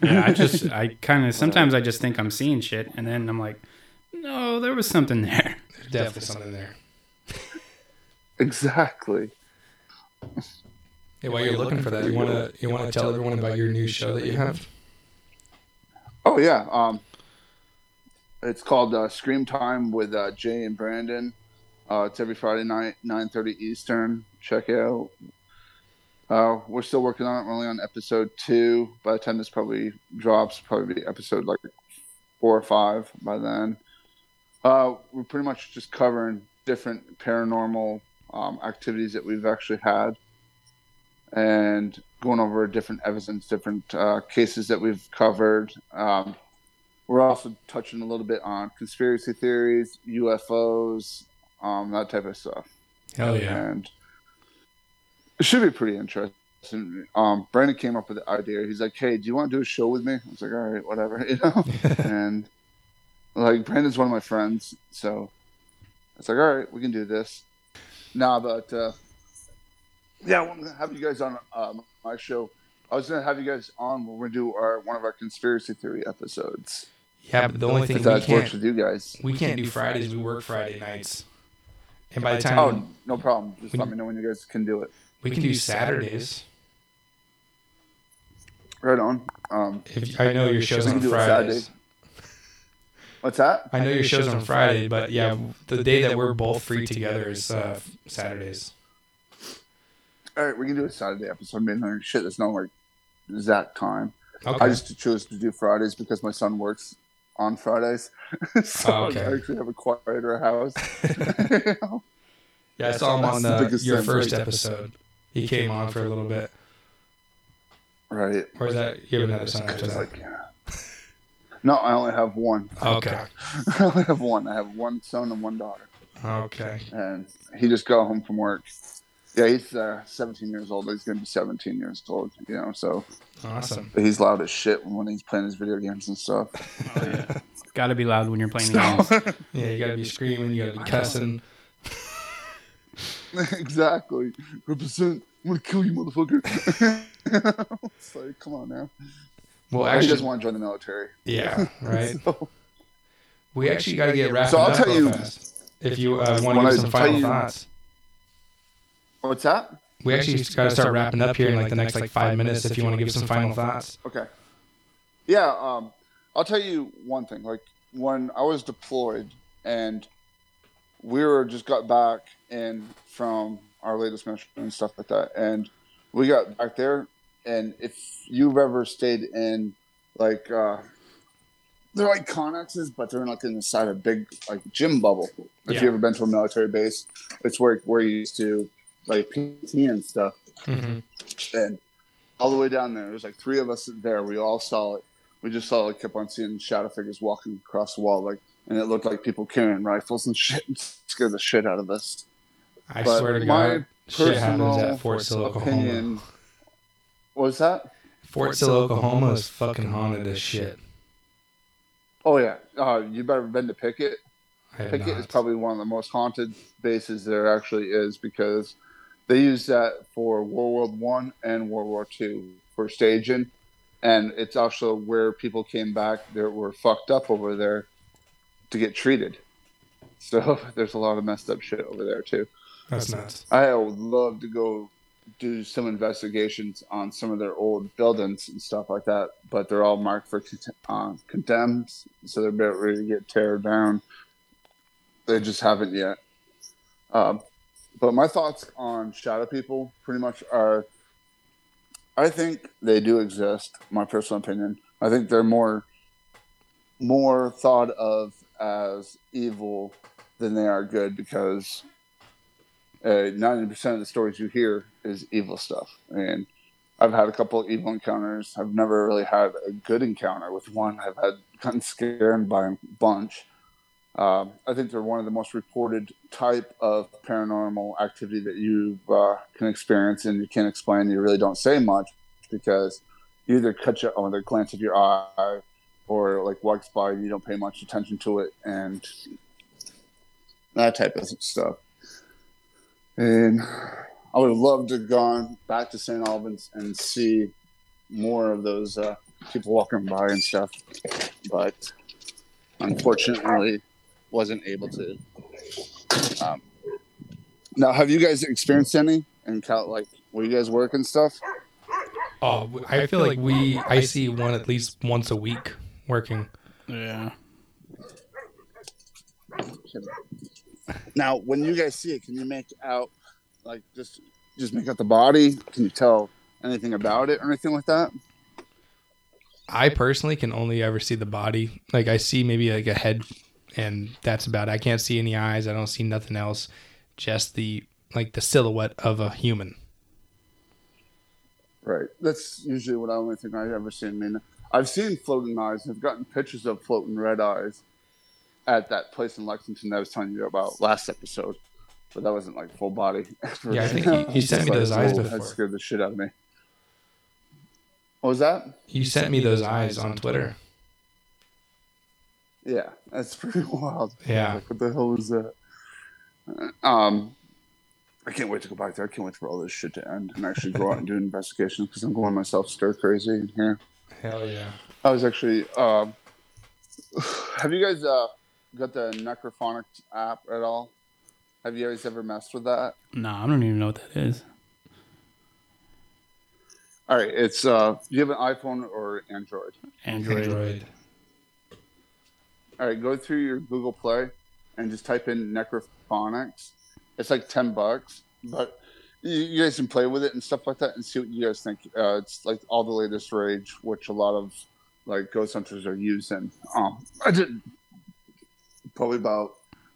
Yeah, I just I kind of sometimes I just think I'm seeing shit, and then I'm like, no, there was something there. There's definitely something there. Exactly. Hey, while you're looking for that, you wanna you wanna tell everyone about your new show that you have? Oh yeah. Um, it's called uh, Scream Time with uh, Jay and Brandon. Uh, it's every Friday night, nine thirty Eastern. Check it out. Uh, we're still working on it. We're only on episode two. By the time this probably drops, probably be episode like four or five by then. Uh, we're pretty much just covering different paranormal um, activities that we've actually had, and going over different evidence, different uh, cases that we've covered. Um, we're also touching a little bit on conspiracy theories, UFOs, um, that type of stuff Hell yeah. and it should be pretty interesting. um, Brandon came up with the idea. He's like, "Hey, do you want to do a show with me?" I was like, "All right, whatever," you know. and like Brandon's one of my friends, so it's like, "All right, we can do this." Nah, but uh, yeah, I want to have you guys on um, my show. I was gonna have you guys on when we do our one of our conspiracy theory episodes. Yeah, but the only thing If we that works with you guys. we can't do Fridays. We work Friday nights, and by the time Oh, no problem. Just We- let me know when you guys can do it. We can do Saturdays. Right on. Um, If I know your shows on can do it Fridays. What's that? I know your shows on Friday, but yeah, the day that we're both free together is uh, Saturdays. All right, we can do a Saturday episode. I mean, like, shit, there's no like exact time. Okay. I just chose to do Fridays because my son works on Fridays, so Oh, okay. I actually have a quieter house. yeah, I saw him on the the, your first right episode. He came on for a little bit. right. Or is that you have another son after that? like, yeah. No, I only have one. Okay. I only have one. I have one son and one daughter, Okay. and he just got home from work. Yeah, he's uh, 17 years old. He's gonna be 17 years old. You know, so Awesome. he's loud as shit when he's playing his video games and stuff. Oh, yeah. Got to be loud when you're playing the games. Yeah, you gotta be screaming, you gotta be cussing. exactly. Represent. I'm gonna kill you, motherfucker. it's like, come on now. Well, he actually, doesn't want to join the military. yeah, right. So, We actually gotta get wrapped up. So I'll up tell you- fast. If you uh, want to I give some final you- thoughts, what's that? we actually gotta start wrapping up here in like the next like five minutes. If you want to give some final thoughts. Okay. Yeah, um, I'll tell you one thing. Like when I was deployed and we were just got back in from our latest mission and stuff like that, and we got back there, and if you've ever stayed in like uh, they're like conexes, but they're like inside a big like gym bubble. If Yeah. you ever been to a military base, it's where where you used to like PT and stuff hmm and all the way down there, there's like three of us there. We all saw it. We just saw it. Kept on seeing shadow figures walking across the wall, like, and it looked like people carrying rifles and shit. It scared the shit out of us. I But swear to my God, shit happens at Fort Sill, opinion. What was that? Fort Sill, Oklahoma is fucking haunted as shit. Oh yeah, uh, you better been to Pickett. Pickett is probably one of the most haunted bases there actually is because they used that for World War One and World War Two for staging, and it's also where people came back that were fucked up over there to get treated. So there's a lot of messed up shit over there too. That's nuts. I would love to go do some investigations on some of their old buildings and stuff like that, but they're all marked for uh, condemned, so they're about ready to get tear down. They just haven't yet. Um, but my thoughts on shadow people pretty much are I think they do exist, my personal opinion. I think they're more more thought of as evil than they are good because uh, ninety percent of the stories you hear is evil stuff. And I've had a couple of evil encounters. I've never really had a good encounter with one. I've had gotten scared by a bunch. Um, I think they're one of the most reported type of paranormal activity that you uh, can experience, and you can't explain. You really don't say much because you either catch it on the glance of your eye, or like walks by and you don't pay much attention to it, and that type of stuff. And I would have loved to have gone back to St. Albans and see more of those uh, people walking by and stuff, but unfortunately, wasn't able to. Um, now, have you guys experienced any in Cal? Like, where you guys work and stuff? Oh, I feel like we. I see one at least once a week working. Yeah. Now, when you guys see it, can you make out like just just make out the body? Can you tell anything about it or anything like that? I personally can only ever see the body. Like I see maybe like a head, and that's about it. I can't see any eyes. I don't see nothing else. Just the like the silhouette of a human. Right. That's usually what I only think I've ever seen. I mean, I've seen floating eyes. I've gotten pictures of floating red eyes at that place in Lexington that I was telling you about last episode, but that wasn't like full body. Yeah, I think you- you sent me those eyes before. That scared the shit out of me. What was that? You sent me those eyes on Twitter. Yeah, that's pretty wild. Yeah. Like, what the hell was that? Um, I can't wait to go back there. I can't wait for all this shit to end and actually go out and do investigations because I'm going myself stir crazy in here. Hell yeah. I was actually. Um, have you guys uh, got the Necrophonic app at all? Have you guys ever messed with that? Nah, I don't even know what that is. All right, it's uh, you have an iPhone or Android. Android. Android. All right, go through your Google Play and just type in Necrophonics. It's like ten bucks, but you, you guys can play with it and stuff like that and see what you guys think. Uh, it's like all the latest rage, which a lot of like ghost hunters are using. Um, I did probably about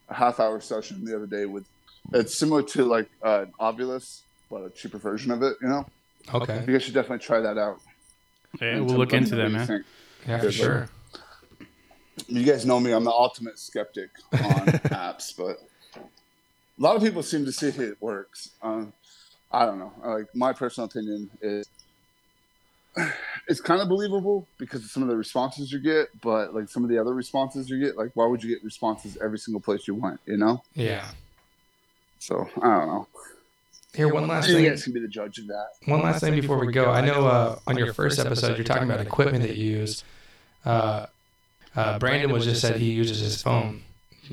a half hour session the other day with. It's similar to like uh, Ovilus, but a cheaper version of it. You know, Okay. you guys should definitely try that out. Yeah, And we'll look into that, man. think. Yeah, for Good, sure. you guys know me i'm the ultimate skeptic on apps but a lot of people seem to see it works um, i don't know like my personal opinion is it's kind of believable because of some of the responses you get but like some of the other responses you get like why would you get responses every single place you went you know Yeah. so i don't know Here, one last you thing. guys can be the judge of that One last thing before we go. I know uh, on your first episode you're talking about equipment that you use. Uh, uh, Brandon was just said he uses his phone.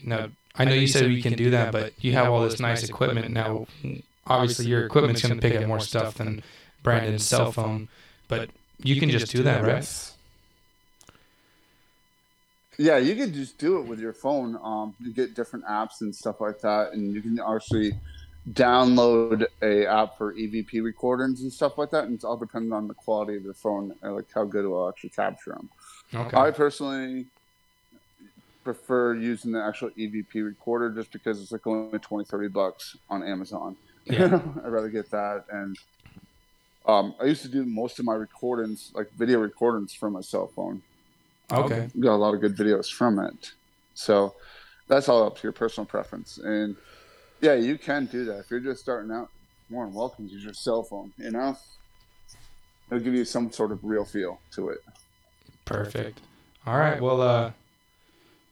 Now I know you said we can do that, but you have all this nice equipment now. Obviously, your equipment's going to pick up more stuff than Brandon's cell phone, but you can just do that, right? Yeah, you can just do it with your phone. Um, you get different apps and stuff like that, and you can actually download a app for EVP recordings and stuff like that. And it's all dependent on the quality of the phone, and like how good it will actually capture them. Okay. I personally prefer using the actual EVP recorder just because it's like only 20, 30 bucks on Amazon. Yeah. I'd rather get that. And um, I used to do most of my recordings, like video recordings, from my cell phone Okay. got a lot of good videos from it. So that's all up to your personal preference. And yeah, you can do that. If you're just starting out, more than welcome to use your cell phone, you know? It'll give you some sort of real feel to it. Perfect. All right. Well, uh,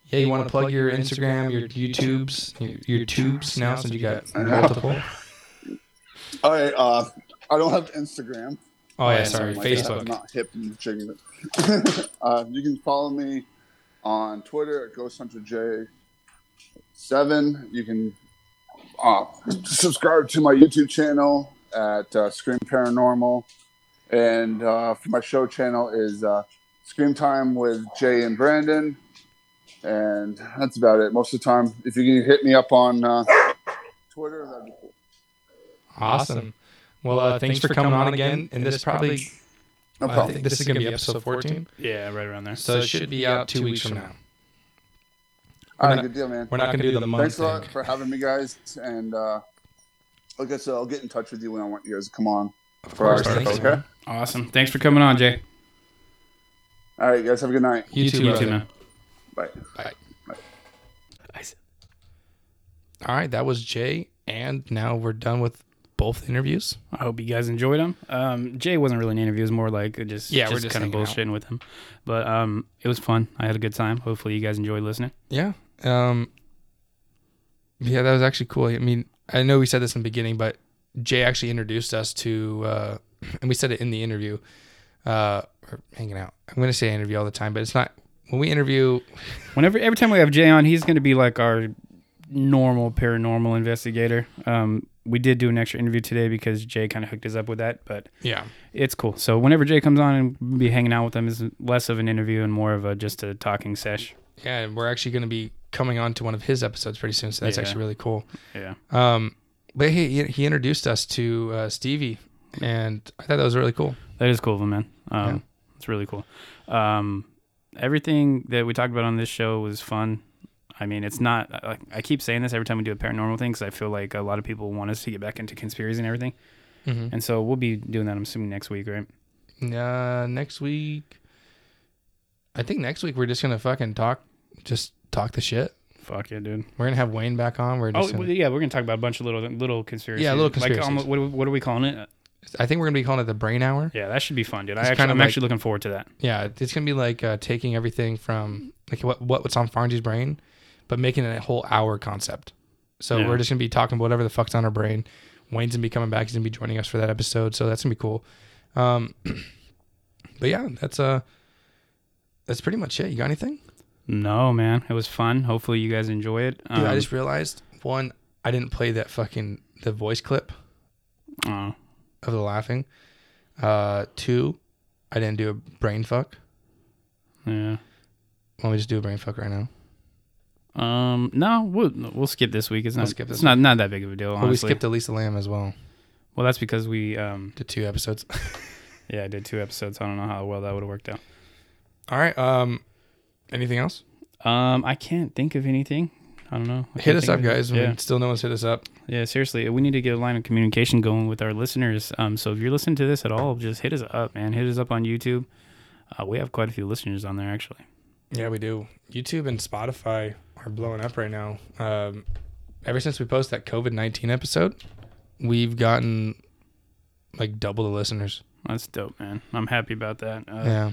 yeah, you want to plug your Instagram, your YouTubes, your, your tubes now since you got multiple. All right, uh, I don't have Instagram. Oh yeah, sorry, Something like that. I'm Facebook. not hip and jigging it. uh, you can follow me on Twitter at Ghost Hunter J seven. You can uh, subscribe to my YouTube channel at uh, Scream Paranormal, and uh, for my show channel is uh, Scream Time with Jay and Brandon, and that's about it. Most of the time, if you can hit me up on uh, Twitter, that'd be cool. Awesome. Well, uh, thanks for coming on again. And this probably, No I think this is gonna be episode 14, Yeah, right around there. so it should be out two weeks from now. All right, not- good deal, man. We're not gonna do the month Thanks a lot thing. for having me, guys. And uh, like I said, I'll get in touch with you when I want you guys to come on. Of For course, stuff, thanks, okay? man. Awesome. Thanks for coming on, Jay. All right, guys, have a good night. You too, You too, man. Bye. Bye. Bye. All right, that was Jay, and now we're done with both interviews. I hope you guys enjoyed them. Um, Jay wasn't really an interview; it was more like just Yeah, we're just, just kind of hanging out. bullshitting with him. But um, it was fun. I had a good time. Hopefully, you guys enjoyed listening. Yeah. Um. Yeah, that was actually cool. I mean, I know we said this in the beginning, but Jay actually introduced us to, uh, and we said it in the interview, uh, or hanging out. I'm going to say interview all the time, but it's not. When we interview, Whenever every time we have Jay on, he's going to be like our normal paranormal investigator. Um, we did do an extra interview today because Jay kind of hooked us up with that, but yeah, it's cool. So whenever Jay comes on and be hanging out with him, is less of an interview and more of a just a talking sesh. yeah, and we're actually going to be coming on to one of his episodes pretty soon, so that's Yeah. actually really cool. Yeah. Um, but he he- he introduced us to uh, Stevie, and I thought that was really cool. That is cool of him, man. Um, Yeah. It's really cool. Um, everything that we talked about on this show was fun. I mean, it's not. I, I keep saying this every time we do a paranormal thing because I feel like a lot of people want us to get back into conspiracy and everything. Mm-hmm. And so we'll be doing that. I'm assuming next week, right? Uh, next week, I think next week we're just gonna fucking talk, just talk the shit. Fuck yeah, dude. We're gonna have Wayne back on. We're Oh just well, gonna, yeah, we're gonna talk about a bunch of little little conspiracies. Yeah, little Like, conspiracies. what, what are we calling it? I think we're gonna be calling it the brain hour. Yeah, that should be fun, dude. I actually, kind of I'm like- actually looking forward to that. Yeah, it's gonna be like uh, taking everything from like what what what's on Farnsey's brain, but making it a whole hour concept. So Yeah. we're just gonna be talking about whatever the fuck's on our brain. Wayne's gonna be coming back. He's gonna be joining us for that episode. So that's gonna be cool. Um, but yeah, that's uh, that's pretty much it. You got anything? No, man, it was fun. Hopefully, you guys enjoy it. Dude, I Um, just realized one, I didn't play that fucking the voice clip oh, of the laughing. Uh, two, I didn't do a brain fuck. yeah. Let don't just do a brain fuck right now? Um, no, we'll we'll skip this week. It's We'll not skip this it's not not that big of a deal. Well, we Honestly. skipped Elisa Lam as well. Well, that's because we um Did two episodes. yeah I did two episodes. I don't know how well that would have worked out. All right. Um, anything else? Um, I can't think of anything. I don't know. I Hit us up, guys. Yeah. mean, still no one's hit us up. Yeah, seriously, we need to get a line of communication going with our listeners. Um, so if you're listening to this at all, just hit us up, man. Hit us up on YouTube. Uh, we have quite a few listeners on there, actually. Yeah, we do. YouTube and Spotify are blowing up right now. Um, ever since we posted that COVID nineteen episode, we've gotten like double the listeners. That's dope, man. I'm happy about that. Uh, yeah,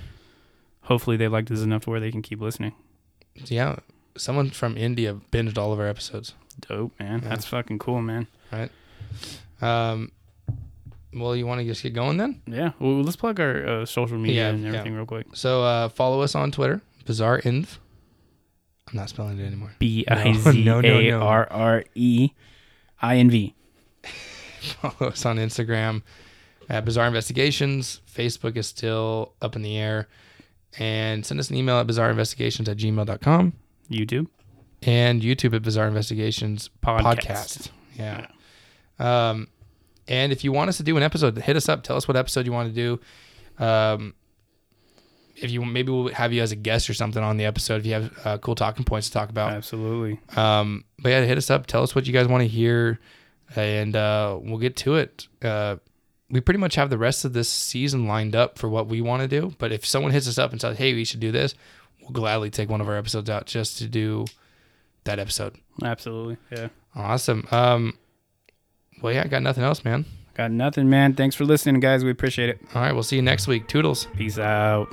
Hopefully, they liked us enough to where they can keep listening. yeah. Someone from India binged all of our episodes. Dope, man. Yeah. That's fucking cool, man. Right. Um, well, you want to just get going then? Yeah. Well, let's plug our uh, social media Yeah, and yeah. everything real quick. So uh, follow us on Twitter, Bizarre Inv. I'm not spelling it anymore. B I Z A no. R R E I N V. follow us on Instagram at Bizarre Investigations. Facebook is still up in the air. And send us an email at bizarreinvestigations at gmail.com YouTube. and YouTube at Bizarre Investigations Podcast. Podcast. Yeah. Um, and if you want us to do an episode, hit us up. Tell us what episode you want to do. Um, if you maybe we'll have you as a guest or something on the episode if you have uh, cool talking points to talk about. Absolutely. Um, but yeah, hit us up. Tell us what you guys want to hear, and uh, we'll get to it. Uh, we pretty much have the rest of this season lined up for what we want to do. But if someone hits us up and says, "Hey, we should do this," we'll gladly take one of our episodes out just to do that episode. Absolutely. Yeah. Awesome. Um, well, yeah, I got nothing else, man. Got nothing, man. Thanks for listening, guys. We appreciate it. All right, we'll see you next week. Toodles. Peace out.